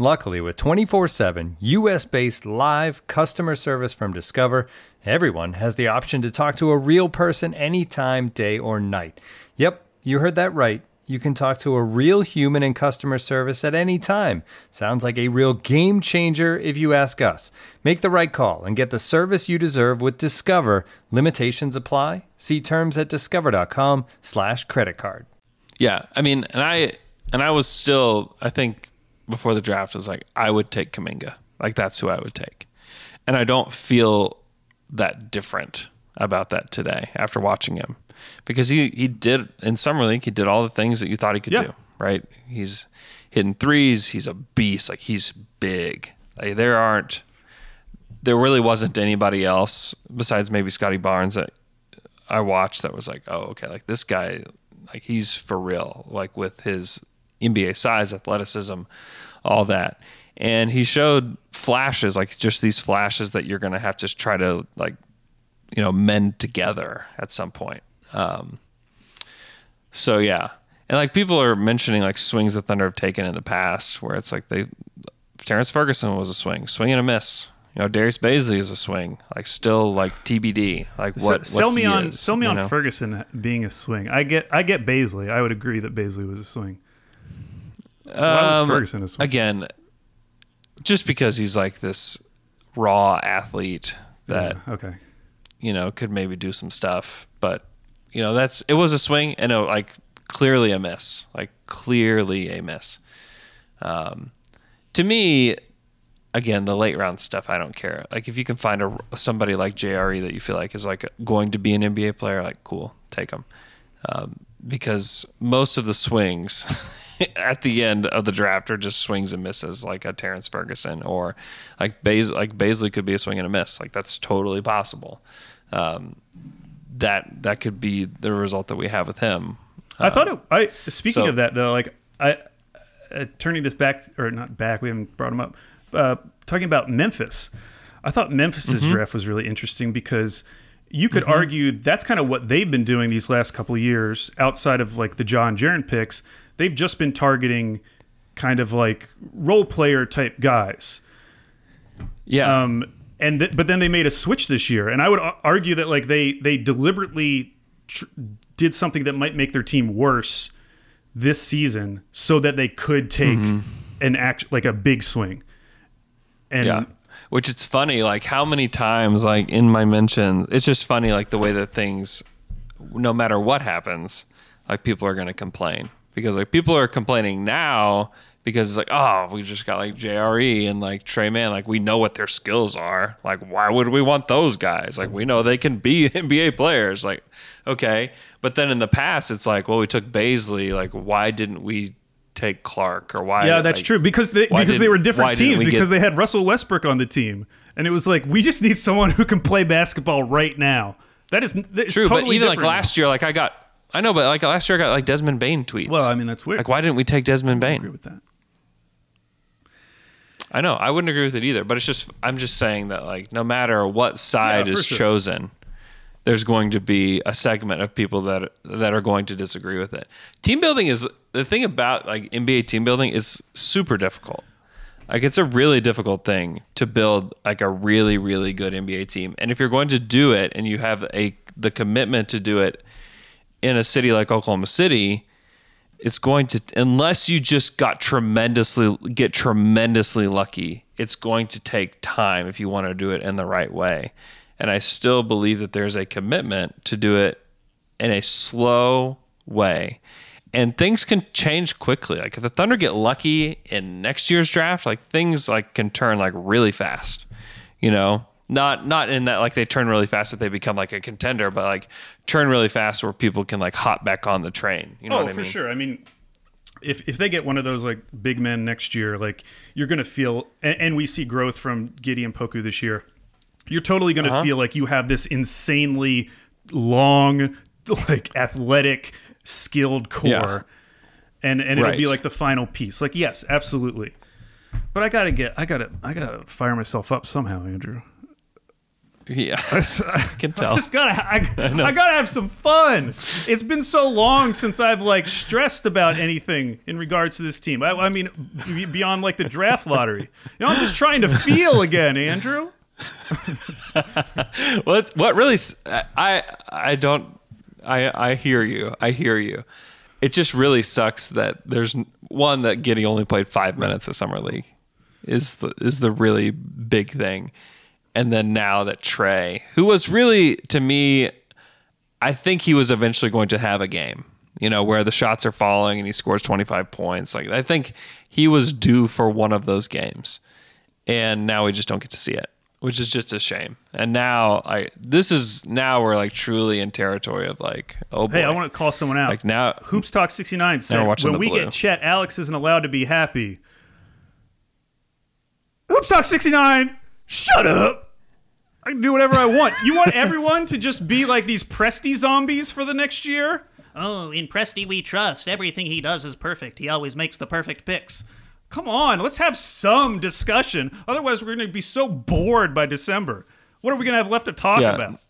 S3: Luckily, with 24 7 US based live customer service from Discover, everyone has the option to talk to a real person anytime, day or night. Yep, you heard that right. You can talk to a real human in customer service at any time. Sounds like a real game changer if you ask us. Make the right call and get the service you deserve with Discover. Limitations apply. See terms at discover.com slash credit card.
S1: Yeah, I mean, and I and I was still, I think before the draft was like, I would take Kuminga. Like that's who I would take, and I don't feel that different about that today after watching him because he he did in summer league he did all the things that you thought he could
S2: Yeah.
S1: do. Right? He's hitting threes. He's a beast. Like he's big. Like there aren't. There really wasn't anybody else besides maybe Scottie Barnes that I watched that was like, oh, okay, like this guy, like he's for real, like with his NBA size, athleticism, all that. And he showed flashes, like just these flashes that you're going to have to try to like, you know, mend together at some point. Um, so yeah. And like people are mentioning like swings that Thunder have taken in the past where it's like they, Terrence Ferguson was a swing, swing and a miss. You know, Darius Bazley is a swing, like still like TBD, like what. what
S2: sell me on
S1: is,
S2: sell me on
S1: know?
S2: Ferguson being a swing. I get I get Bazley. I would agree that Bazley was a swing. Why was
S1: Um,
S2: Ferguson a
S1: again, just because he's like this raw athlete that
S2: okay.
S1: you know could maybe do some stuff, but you know that's it was a swing and it, like clearly a miss, like clearly a miss. Um, to me, again, the late round stuff, I don't care. Like if you can find a somebody like JRE that you feel like is like going to be an NBA player, like cool, take them. Um, because most of the swings [laughs] [laughs] at the end of the draft or just swings and misses like a Terrence Ferguson or like Bas- like Bazley could be a swing and a miss. Like that's totally possible. Um, that that could be the result that we have with him.
S2: I thought it. I speaking
S1: so-
S2: of that though, like I uh, turning this back or not back. We haven't brought him up. Uh, talking about Memphis, I thought Memphis's
S1: Mm-hmm.
S2: draft was really interesting because you could argue that's kind of what they've been doing these last couple of years. Outside of like the John Jaron picks, they've just been targeting kind of like role player type guys.
S1: Yeah.
S2: Um, and th- but then they made a switch this year, and I would argue that like they they deliberately tr- did something that might make their team worse this season, so that they could take an act like a big swing. And
S1: Yeah. Which it's funny, like how many times, like in my mentions, it's just funny, like the way that things, no matter what happens, like people are going to complain because like people are complaining now because it's like, oh, we just got like JRE and like Tre Mann, like we know what their skills are. Like, why would we want those guys? Like, we know they can be [laughs] NBA players. Like, okay. But then in the past, it's like, well, we took Bazley. Like, why didn't we take Clarke or why?
S2: yeah, that's
S1: like,
S2: true because they because they were different teams
S1: we
S2: because
S1: get-
S2: they had Russell Westbrook on the team, and it was like we just need someone who can play basketball right now. That is that is
S1: True,
S2: totally
S1: but even like last year, like I got, I know, but like last year I got like Desmond Bane tweets.
S2: Well, I mean that's weird.
S1: like why didn't we take Desmond
S2: I agree
S1: Bane?
S2: with that.
S1: I know I wouldn't agree with it either, but it's just I'm just saying that like no matter what side
S2: Yeah,
S1: is
S2: sure.
S1: chosen, there's going to be a segment of people that that are going to disagree with it. Team building is the thing about like NBA team building is super difficult. Like it's a really difficult thing to build like a really really good NBA team. And if you're going to do it and you have a the commitment to do it in a city like Oklahoma City, it's going to unless you just got tremendously get tremendously lucky, it's going to take time if you want to do it in the right way. And I still believe that there's a commitment to do it in a slow way. And things can change quickly. Like if the Thunder get lucky in next year's draft, like things like can turn like really fast. You know, not not in that like they turn really fast that they become like a contender, but like turn really fast where people can like hop back on the train. You know
S2: oh,
S1: what I
S2: for
S1: mean?
S2: sure. I mean, if if they get one of those like big men next year, like you're gonna feel, and, and we see growth from Giddey and Poku this year. You're totally gonna
S1: Uh-huh.
S2: feel like you have this insanely long, like athletic, skilled core,
S1: Yeah.
S2: and and it'll be like the final piece. Like yes, absolutely. But I gotta get, I gotta, I gotta fire myself up somehow, Andrew.
S1: Yeah, [laughs] I can tell.
S2: I just gotta, I, [laughs] I, gotta have some fun. It's been so long since I've like stressed about anything in regards to this team. I, I mean, beyond like the draft lottery. You know, I'm just trying to feel again, Andrew. [laughs]
S1: what what really I, I don't I I hear you. I hear you. It just really sucks that there's one that Giddey only played 5 minutes of summer league is the is the really big thing. And then now that Tre, who was really to me I think he was eventually going to have a game, you know, where the shots are falling and he scores 25 points. Like I think he was due for one of those games. And now we just don't get to see it, which is just a shame. And now I this is now we're like truly in territory of like, oh boy.
S2: Hey, I want to call someone out.
S1: like now
S2: Hoops Talk 69 said, when we
S1: blue."
S2: get Chet, Alex isn't allowed to be happy. Hoops Talk 69, shut up. I can do whatever I want. You want everyone to just be like these Presti zombies for the next year?
S4: Oh, in Presti we trust. Everything he does is perfect. He always makes the perfect picks.
S2: Come on, let's have some discussion. Otherwise, we're going to be so bored by December. What are we going to have left to talk
S1: Yeah.
S2: about?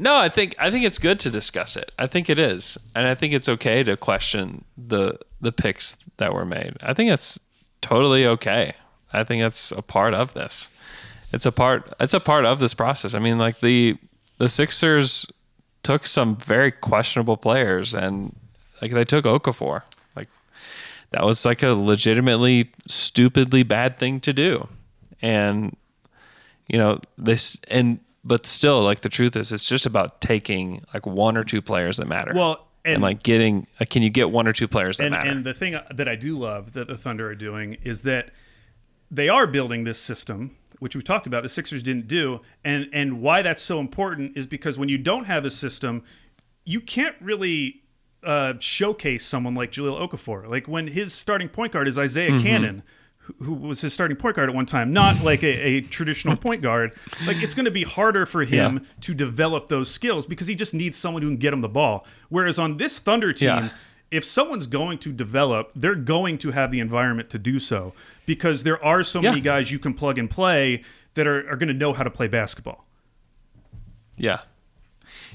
S1: No, I think I think it's good to discuss it. I think it is, and I think it's okay to question the the picks that were made. I think it's totally okay. I think it's a part of this. It's a part. It's a part of this process. I mean, like the the Sixers took some very questionable players, and like they took Okafor. Like that was like a legitimately stupidly bad thing to do, and you know this and but still like the truth is it's just about taking like one or two players that matter
S2: Well,
S1: and,
S2: and-
S1: like getting like, can you get one or two players that
S2: and,
S1: matter
S2: and the thing that I do love that the Thunder are doing is that they are building this system, which we talked about. The Sixers didn't do, and and why that's so important is because when you don't have a system, you can't really uh, showcase someone like Jahlil Okafor. Like when his starting point guard is Isaiah
S1: Mm-hmm.
S2: Canaan, who, who was his starting point guard at one time, not like a, a traditional [laughs] point guard. Like it's going to be harder for him
S1: Yeah.
S2: to develop those skills because he just needs someone who can get him the ball. Whereas on this Thunder team,
S1: Yeah.
S2: If someone's going to develop, they're going to have the environment to do so because there are so many guys you can plug and play that are, are going to know how to play basketball.
S1: Yeah.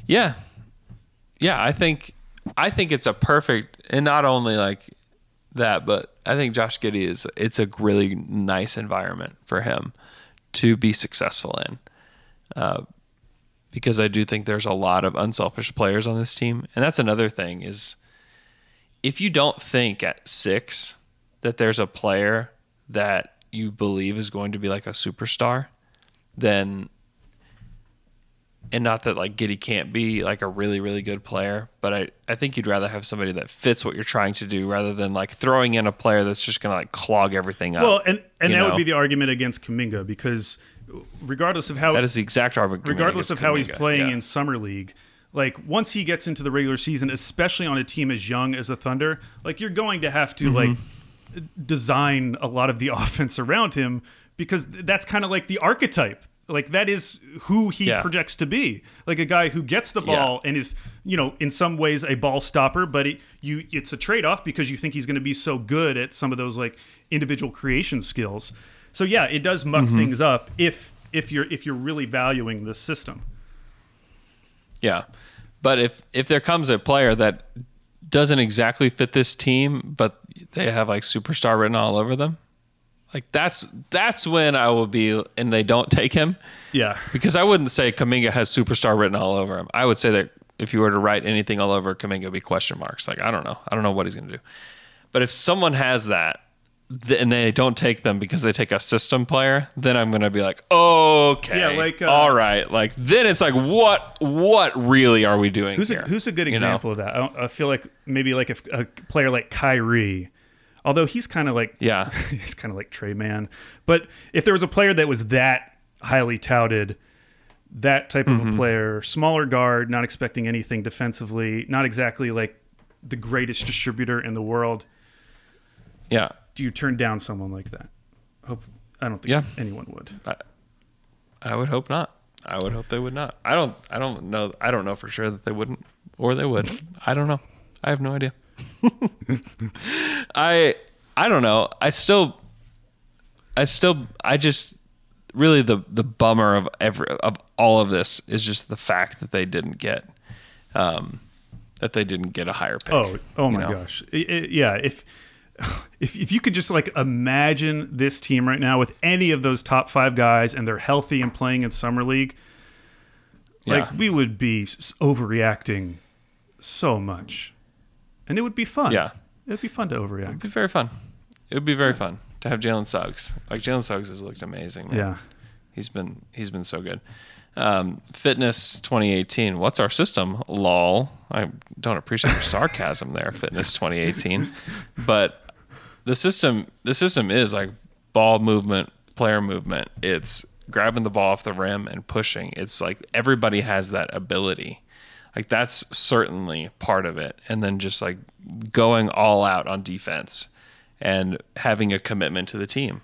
S1: Yeah. Yeah, I think I think it's a perfect and not only like that, but I think Josh Giddey is it's a really nice environment for him to be successful in. Uh, because I do think there's a lot of unselfish players on this team. And that's another thing is if you don't think at 6 that there's a player that you believe is going to be like a superstar, then and not that like Giddey can't be like a really really good player, but I I think you'd rather have somebody that fits what you're trying to do rather than like throwing in a player that's just gonna like clog everything up.
S2: Well, and, and that would be the argument against Kuminga because regardless of how
S1: that is the exact argument.
S2: regardless of how he's playing
S1: yeah.
S2: in summer league like once he gets into the regular season especially on a team as young as the thunder like you're going to have to like
S1: Mm-hmm.
S2: design a lot of the [laughs] offense around him because that's kind of like the archetype like that is who he
S1: Yeah.
S2: projects to be like a guy who gets the ball and is you know in some ways a ball stopper but it, you it's a trade-off because you think he's going to be so good at some of those like individual creation skills so yeah it does muck
S1: Mm-hmm.
S2: things up if if you're if you're really valuing the system
S1: Yeah. But if if there comes a player that doesn't exactly fit this team, but they have like superstar written all over them, like that's that's when I will be and they don't take him.
S2: yeah
S1: Because I wouldn't say Kuminga has superstar written all over him. I would say that if you were to write anything all over Kuminga, it'd be question marks. Like I don't know. I don't know what he's gonna do. But if someone has that th- and they don't take them because they take a system player, then I'm gonna be like, okay,
S2: Yeah, like, uh,
S1: all right. Like then it's like, what what really are we doing
S2: Who's
S1: here?
S2: a, who's a good
S1: You know?
S2: example of that? I, I feel like maybe like if a player like Kyrie, although he's kind of like
S1: Yeah. [laughs]
S2: he's kind of like Tre Mann. But if there was a player that was that highly touted, that type of
S1: Mm-hmm.
S2: a player, smaller guard, not expecting anything defensively, not exactly like the greatest distributor in the world,
S1: Yeah.
S2: Do you turn down someone like that? Hope I don't think
S1: Yeah.
S2: anyone would.
S1: I would hope not. I would hope they would not. I don't. I don't know. I don't know for sure that they wouldn't, or they would. I don't know. I have no idea. [laughs] I I don't know. I still. I still. I just really the the bummer of every of all of this is just the fact that they didn't get, um, that they didn't get a higher pick.
S2: Oh, oh my
S1: know?
S2: gosh. I- I- yeah, if if if you could just like imagine this team right now with any of those top 5 guys and they're healthy and playing in summer league, like
S1: Yeah.
S2: we would be overreacting so much. And it would be fun.
S1: Yeah.
S2: It would be fun to overreact.
S1: It'd be very fun. It would be very fun to have Jalen Suggs. Like Jalen Suggs has looked amazing. man.
S2: Yeah.
S1: He's been he's been so good. Um, fitness 2018. What's our system? Lol. I don't appreciate your sarcasm there. Fitness 2018. [laughs] But the system the system is like ball movement, player movement. It's grabbing the ball off the rim and pushing. It's like everybody has that ability. Like that's certainly part of it. And then just like going all out on defense and having a commitment to the team.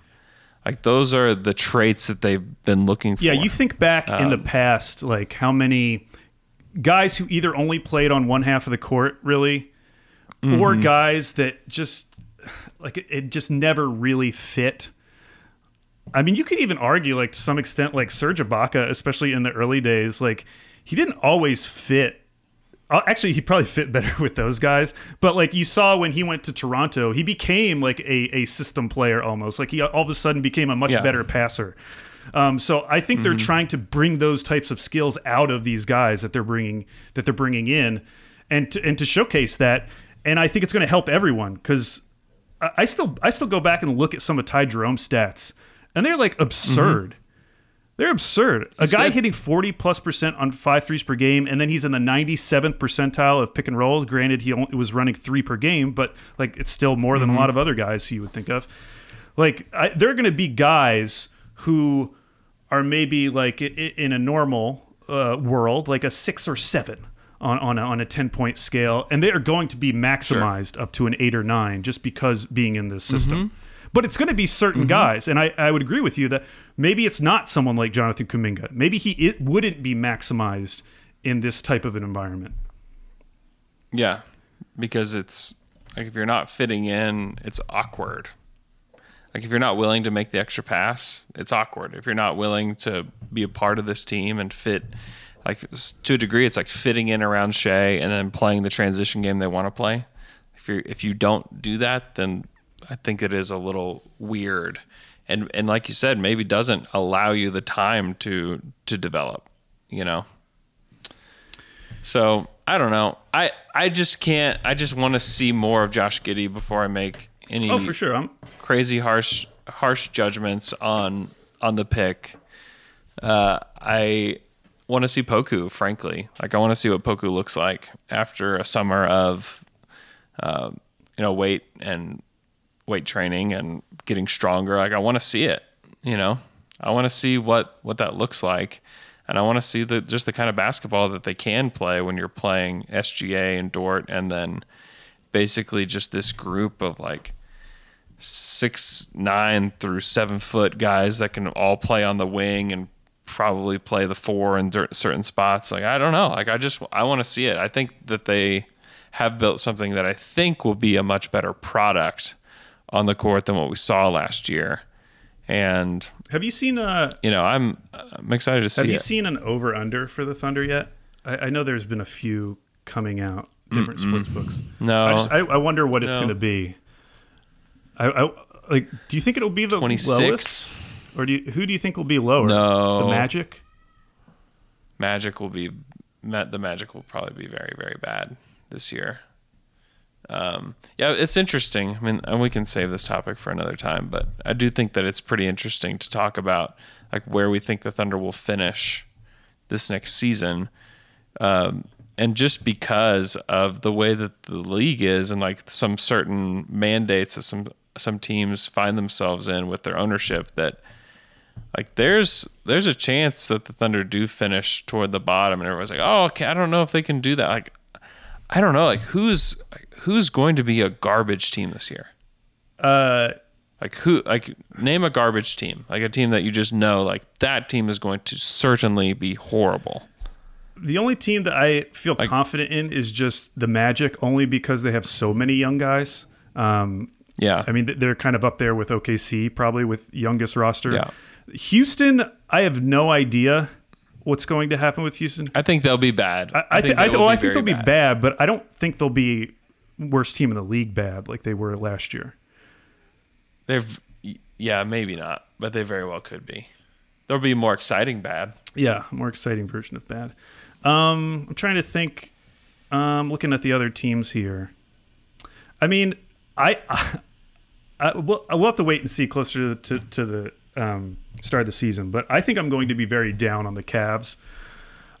S1: Like those are the traits that they've been looking for.
S2: Yeah, you think back in the
S1: Um,
S2: past, like how many guys who either only played on one half of the court, really, or
S1: Mm-hmm.
S2: guys that just [sighs] like it, it just never really fit. I mean, you could even argue, like to some extent, like Serge Ibaka, especially in the early days, like he didn't always fit. uh, Actually, he probably fit better [laughs] with those guys. But like you saw when he went to Toronto, he became like a, a system player almost. Like he all of a sudden became a much
S1: Yeah.
S2: better passer. Um, so I think they're trying to bring those types of skills out of these guys that they're bringing that they're bringing in, and to, and to showcase that. And I think it's going to help everyone because I, still I still go back and look at some of Ty Jerome's stats, and they're like absurd. They're absurd. a guy
S1: good.
S2: hitting 40 plus percent on five threes per game, and then he's in the 97th percentile of pick and rolls. Granted, he only was running three per game, but like it's still more than a lot of other guys who you would think of. Like I, there are going to be guys who are maybe like in a normal uh, world, like a six or seven on on a, on a ten point scale, and they are going to be maximized up to an eight or nine just because being in this system. Mm-hmm. But it's going to be certain mm-hmm. guys, and I, I would agree with you that maybe it's not someone like Jonathan Kuminga. Maybe he it wouldn't be maximized in this type of an environment.
S1: Yeah, because it's like if you're not fitting in, it's awkward. Like if you're not willing to make the extra pass, it's awkward. If you're not willing to be a part of this team and fit, like to a degree, it's like fitting in around Shai and then playing the transition game they want to play. If you if you don't do that, then I think it is a little weird, and and like you said, maybe doesn't allow you the time to to develop. You know. So I don't know. I I just can't. I just want to see more of Josh Giddey before I make any
S2: Oh, for sure. I'm,
S1: crazy harsh harsh judgments on on the pick. Uh, I want to see Poku. Frankly, like I want to see what Poku looks like after a summer of, uh, you know, weight and weight training and getting stronger. Like I want to see it. You know, I want to see what what that looks like, and I want to see the just the kind of basketball that they can play when you're playing SGA and Dort, and then basically just this group of like six nine through seven foot guys that can all play on the wing and probably play the four in certain spots. Like I don't know. Like I just I want to see it. I think that they have built something that I think will be a much better product on the court than what we saw last year. And
S2: have you seen uh
S1: you know I'm I'm excited to see
S2: have you
S1: it.
S2: seen an over under for the Thunder yet? I, I know there's been a few coming out, different sports books.
S1: No.
S2: I, just, I, I wonder what it's going to be. I, I like. Do you think it'll be the
S1: 26?
S2: lowest, or do you, who do you think will be lower?
S1: No.
S2: the Magic.
S1: Magic will be the Magic will probably be very very bad this year. Um, yeah, it's interesting. I mean, and we can save this topic for another time, but I do think that it's pretty interesting to talk about like where we think the Thunder will finish this next season. Um, and just because of the way that the league is and like some certain mandates that some some teams find themselves in with their ownership that like there's there's a chance that the Thunder do finish toward the bottom, and everyone's like, oh, okay, I don't know if they can do that. Like, I don't know, like who's who's going to be a garbage team this year?
S2: Uh,
S1: Like who? Like name a garbage team, like a team that you just know, like that team is going to certainly be horrible.
S2: the only team that I feel confident in is just the Magic, only because they have so many young guys. Um,
S1: Yeah,
S2: I mean, they're kind of up there with OKC, probably with youngest roster.
S1: Yeah.
S2: Houston, I have no idea what's going to happen with Houston.
S1: I think they'll be bad.
S2: I, I,
S1: think
S2: th- I, th- well, I think they'll be bad, but I don't think they'll be worst team in the league bad like they were last year.
S1: They've, yeah, maybe not, but they very well could be. There'll be more exciting bad.
S2: Yeah, more exciting version of bad. Um, I'm trying to think. Um, looking at the other teams here. I mean, I, [laughs] I, we'll, we'll have to wait and see closer to, to, to the um, start of the season. But I think I'm going to be very down on the Cavs.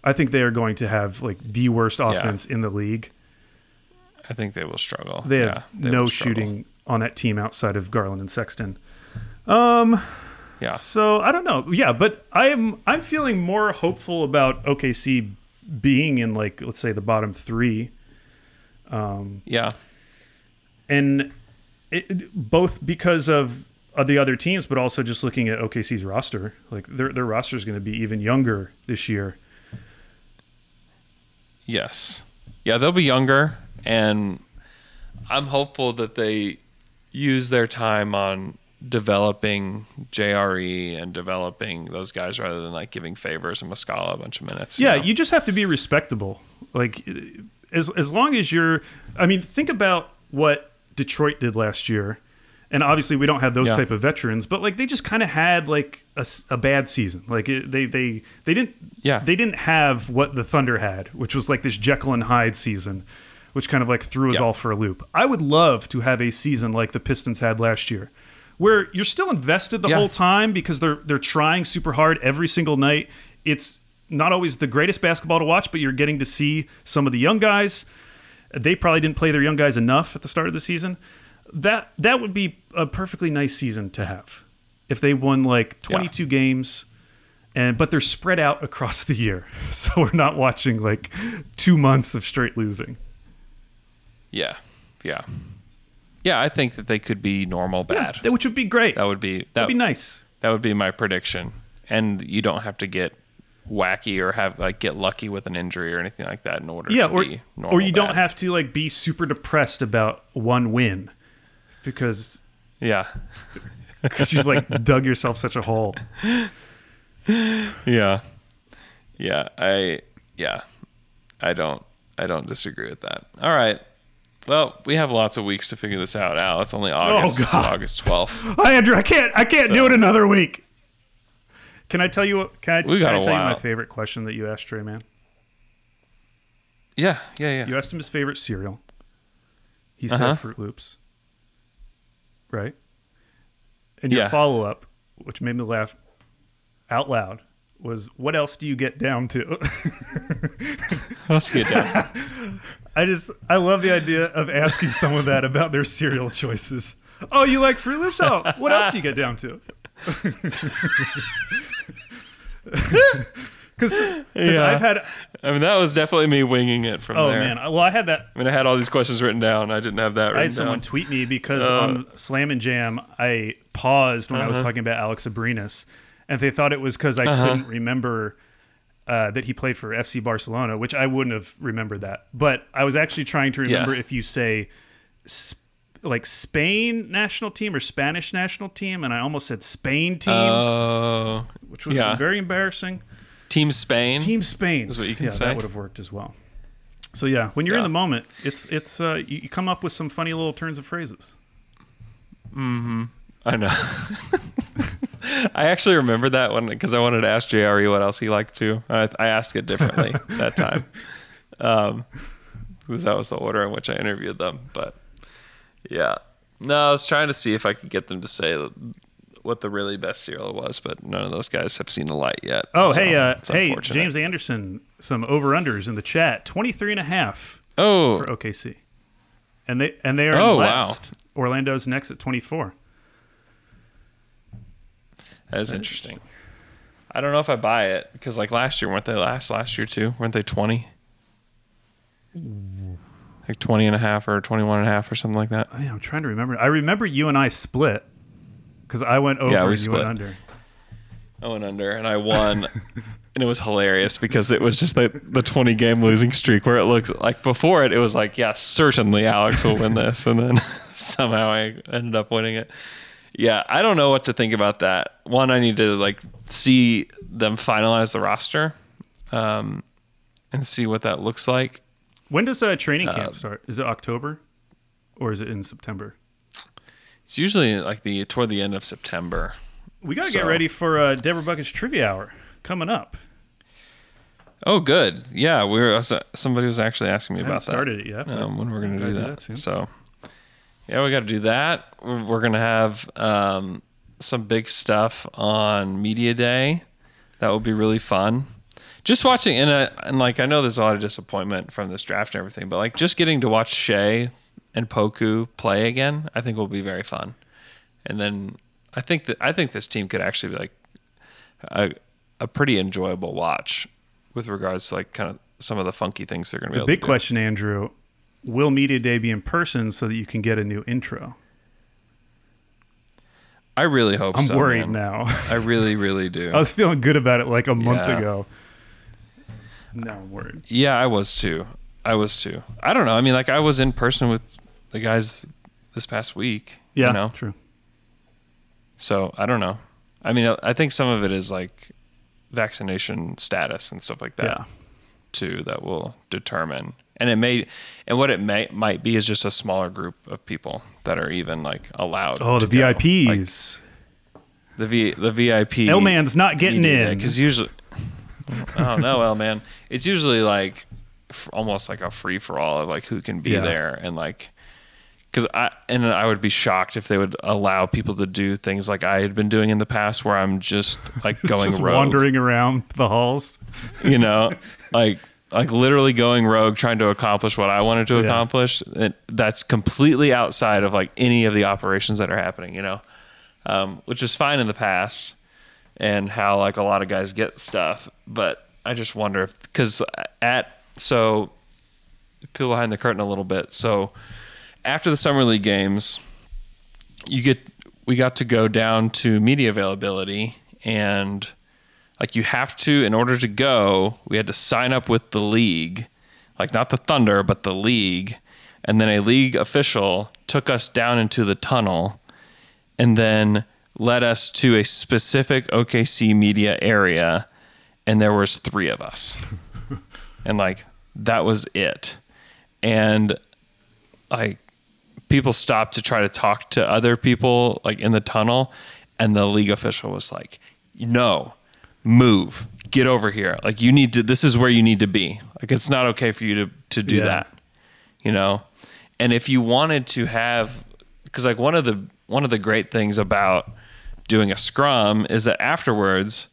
S2: I think they are going to have like the worst offense in the league.
S1: I think they will struggle.
S2: They have
S1: Yeah, they
S2: no shooting on that team outside of Garland and Sexton. Um,
S1: Yeah.
S2: So I don't know. Yeah, but I am I'm feeling more hopeful about OKC being in like let's say the bottom three,
S1: Yeah.
S2: and it, both because of the other teams, but also just looking at OKC's roster. Like their their roster is going to be even younger this year.
S1: Yes. Yeah, they'll be younger, and I'm hopeful that they use their time on developing JRE and developing those guys rather than like giving favors and Muscala a bunch of minutes. you
S2: Yeah,
S1: know?
S2: you just have to be respectable. Like as as long as you're I mean, think about what Detroit did last year. And obviously we don't have those
S1: Yeah.
S2: type of veterans, but like they just kind of had like a bad season. Like it, they they they didn't
S1: Yeah.
S2: they didn't have what the Thunder had, which was like this Jekyll and Hyde season, which kind of like threw us
S1: Yeah.
S2: all for a loop. I would love to have a season like the Pistons had last year, where you're still invested the
S1: Yeah.
S2: whole time because they're they're trying super hard every single night. It's not always the greatest basketball to watch, but you're getting to see some of the young guys. They probably didn't play their young guys enough at the start of the season. That that would be a perfectly nice season to have if they won like 22 games and but they're spread out across the year, [laughs] so we're not watching like two months of straight losing.
S1: Yeah, yeah, yeah. I think that they could be normal bad.
S2: Yeah, which would be great.
S1: That would be that
S2: That'd be nice.
S1: That would be my prediction. And you don't have to get wacky or have like get lucky with an injury or anything like that in order
S2: Yeah,
S1: to
S2: or
S1: be normal.
S2: or you don't have to like be super depressed about one win because
S1: Yeah. [laughs]
S2: because you've like dug yourself such a hole.
S1: Yeah. Yeah. I yeah. I don't I don't disagree with that. All right. Well, we have lots of weeks to figure this out. Al, it's only August
S2: Oh, God.
S1: August twelfth. [laughs]
S2: Hi, Andrew. I can't. I can't do it another week. Can I tell you? What, can I,
S1: We
S2: can
S1: got
S2: I tell you my favorite question that you asked Tre Mann?
S1: Yeah, yeah, yeah.
S2: You asked him his favorite cereal. He
S1: Uh-huh.
S2: said Froot Loops. Right. And your
S1: Yeah.
S2: follow up, which made me laugh out loud, was what else do you get down to? [laughs]
S1: Let's get down. [laughs]
S2: I just I love the idea of asking someone that about their cereal choices. Oh, you like Froot Loops? Oh, what else do you get down to? [laughs] Because
S1: Yeah.
S2: I've had
S1: I mean, that was definitely me winging it from
S2: oh
S1: there.
S2: man, well I had that
S1: I mean, I had all these questions written down. I didn't have that
S2: I had someone
S1: down.
S2: tweet me because
S1: Uh.
S2: on Slam and Jam I paused when I was
S1: Uh-huh.
S2: talking about Alex Abrines, and they thought it was because I
S1: Uh-huh.
S2: couldn't remember uh, that he played for FC Barcelona, which I wouldn't have remembered that. But I was actually trying to remember
S1: Yeah.
S2: if you say sp- like Spain national team or Spanish national team, and I almost said Spain team,
S1: Oh,
S2: which was
S1: yeah.
S2: very embarrassing.
S1: Team Spain.
S2: Team Spain
S1: is what you can
S2: yeah,
S1: say.
S2: That would have worked as well. So yeah, when you're in the moment, it's it's uh, you, you come up with some funny little turns of phrases. Hmm.
S1: I know. [laughs] I actually remember that one because I wanted to ask JRE what else he liked too. I, I asked it differently [laughs] that time. Um, because that was the order in which I interviewed them. But yeah, no, I was trying to see if I could get them to say what the really best cereal was, but none of those guys have seen the light yet.
S2: Oh,
S1: so
S2: hey, uh, hey. James Anderson, some over unders in the chat, 23 and a half
S1: Oh,
S2: for OKC. And they and they are
S1: Oh,
S2: in
S1: wow.
S2: last. Orlando's next at 24.
S1: that is interesting. I don't know if I buy it because like last year, weren't they last last year too? Weren't they 20? Like 20 and a half or 21 and a half or something like that.
S2: Oh, yeah, I'm trying to remember. I remember you and I split because I went over
S1: Yeah, we
S2: and you went
S1: split.
S2: under.
S1: I went under and I won. [laughs] and it was hilarious because it was just the, the 20 game losing streak where it looked like before it, it was like, yeah, certainly Alex will win this. And then [laughs] somehow I ended up winning it. Yeah, I don't know what to think about that. One, I need to like see them finalize the roster um, and see what that looks like.
S2: When does uh, training camp start? Is it October or is it in September?
S1: It's usually like the toward the end of September.
S2: We got to
S1: So-
S2: get ready for uh, Deborah Bucket's trivia hour coming up.
S1: Oh, good. Yeah, we were. Somebody was actually asking me
S2: I
S1: about that.
S2: started it yet.
S1: um, when we're going to
S2: gotta
S1: do
S2: do
S1: that.
S2: that
S1: so, yeah, we got to do that. We're, we're going to have um, some big stuff on Media Day. That will be really fun. Just watching, and, uh, and like, I know there's a lot of disappointment from this draft and everything, but like, just getting to watch Shai and Poku play again, I think will be very fun. And then I think that I think this team could actually be like a, a pretty enjoyable watch with regards to like kind of some of the funky things they're going to be
S2: The big question, Andrew, will Media Day be in person so that you can get a new intro?
S1: I really hope
S2: I'm
S1: so,
S2: worried
S1: man.
S2: now.
S1: I really, [laughs] really do.
S2: I was feeling good about it like a month
S1: Yeah.
S2: ago. Now I'm worried.
S1: yeah, I was too. I was too. I don't know. I mean, like I was in person with the guys this past week.
S2: Yeah,
S1: You know?
S2: true.
S1: So I don't know. I mean, I think some of it is like vaccination status and stuff like that
S2: Yeah.
S1: too that will determine. And it may, and what it may might be is just a smaller group of people that are even like allowed.
S2: Oh, the
S1: go. Like,
S2: VIPs.
S1: the V the VIP.
S2: L-Man's not getting in.
S1: because usually, oh no, L man, it's usually like f- almost like a free for all of like who can be
S2: Yeah.
S1: there and like because I and I would be shocked if they would allow people to do things like I had been doing in the past, where I'm just like [laughs] going
S2: Just
S1: rogue,
S2: wandering around the halls.
S1: you know, like like literally going rogue, trying to accomplish what I wanted to
S2: Yeah.
S1: accomplish. And that's completely outside of like any of the operations that are happening, you know, um, which is fine in the past. and how like a lot of guys get stuff. But I just wonder if because at so peel behind the curtain a little bit. So after the summer league games, you get we got to go down to media availability and like you have to in order to go we had to sign up with the league. Like not the thunder but the league. And then a league official took us down into the tunnel and then led us to a specific okc media area. And there was three of us. [laughs] And like that was it. And like people stopped to try to talk to other people like in the tunnel and the league official was like no move. Get over here. Like you need to this is where you need to be. Like it's not okay for you to to do
S2: Yeah.
S1: that you know? And if you wanted to have because like one of the one of the great things about doing a scrum is that afterwards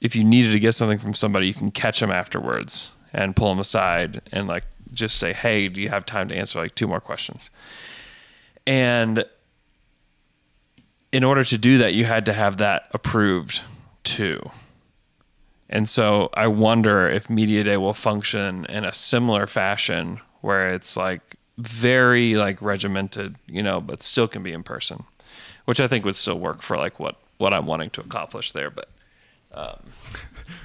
S1: if you needed to get something from somebody you can catch them afterwards and pull them aside and like just say hey do you have time to answer like two more questions and in order to do that you had to have that approved too and so I wonder if Media Day will function in a similar fashion where it's like very like regimented, you know, but still can be in person, which I think would still work for like what what I'm wanting to accomplish there. But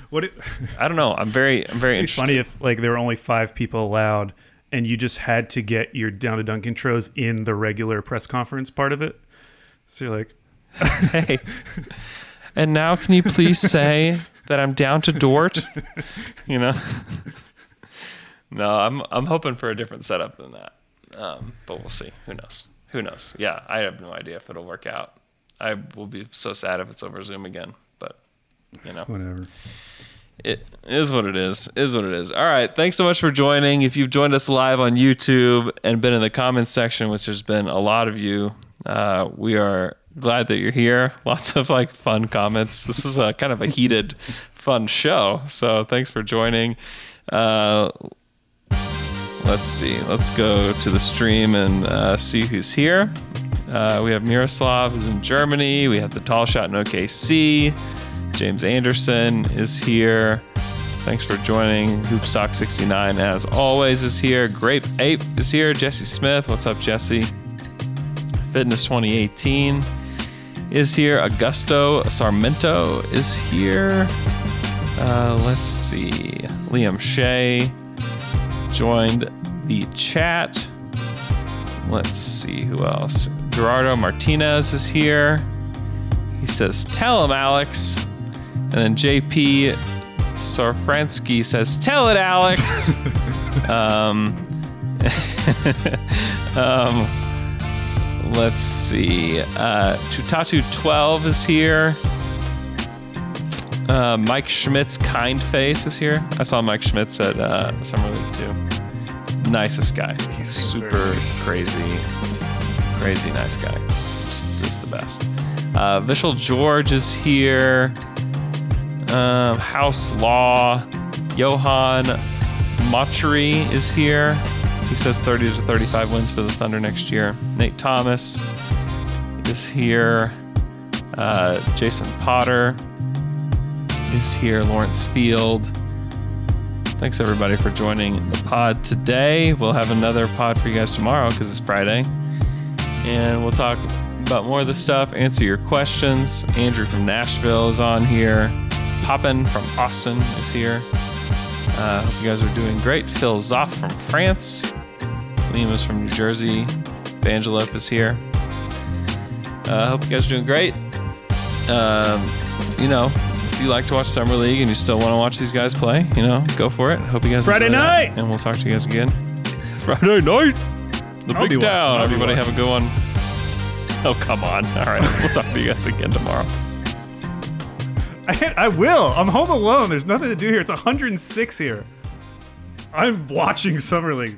S2: What it, [laughs]
S1: I don't know. I'm very I'm very
S2: be funny if like there were only five people allowed, and you just had to get your down to dunk intros in the regular press conference part of it. So you're like, [laughs]
S1: hey, and now can you please say that I'm down to Dort? You know. [laughs] No, I'm I'm hoping for a different setup than that. Um, but we'll see. Who knows? Who knows? Yeah, I have no idea if it'll work out. I will be so sad if it's over Zoom again. You know,
S2: whatever.
S1: it is what it is. Is what it is. All right. Thanks so much for joining. If you've joined us live on YouTube and been in the comments section, which there's been a lot of you, uh, we are glad that you're here. [laughs] Lots of like fun comments. This is a kind of a heated, [laughs] fun show. So thanks for joining. Uh, let's see. Let's go to the stream and uh, see who's here. Uh, we have Miroslav, who's in Germany. We have the tall shot in OKC. James Anderson is here. Thanks for joining. Hoopstock69, as always, is here. Grape Ape is here. Jesse Smith. What's up, Jesse? Fitness 2018 is here. Augusto Sarmento is here. Uh, let's see. Liam Shea joined the chat. Let's see who else. Gerardo Martinez is here. He says, Tell him, Alex. And then JP Sarfransky says, Tell it, Alex. [laughs] um, [laughs] um, let's see. Uh, Tutatu12 is here. Uh, Mike Schmidt's Kind Face is here. I saw Mike Schmidt's at uh, Summer League too. Nicest guy. He's super crazy, crazy nice guy. Just, just the best. Uh, Vishal George is here. Um, House Law. Johan Machry is here. He says 30 to 35 wins for the Thunder next year. Nate Thomas is here. Uh, Jason Potter is here. Lawrence Field. Thanks everybody for joining the pod today. We'll have another pod for you guys tomorrow because it's Friday. And we'll talk about more of the stuff, answer your questions. Andrew from Nashville is on here. Poppin from Austin is here. Uh, hope you guys are doing great. Phil Zoff from France. Liam is from New Jersey. Vangelope is here. Uh, hope you guys are doing great. Um, you know, if you like to watch Summer League and you still want to watch these guys play, you know, go for it. Hope you guys
S2: Friday
S1: enjoy that.
S2: night!
S1: and we'll talk to you guys again. Friday night, the
S2: I'll
S1: big down. Everybody have a good one. Oh come on! [laughs] All right, we'll talk to you guys again tomorrow.
S2: I, I will. I'm home alone. There's nothing to do here. It's 106 here. I'm watching Summer League.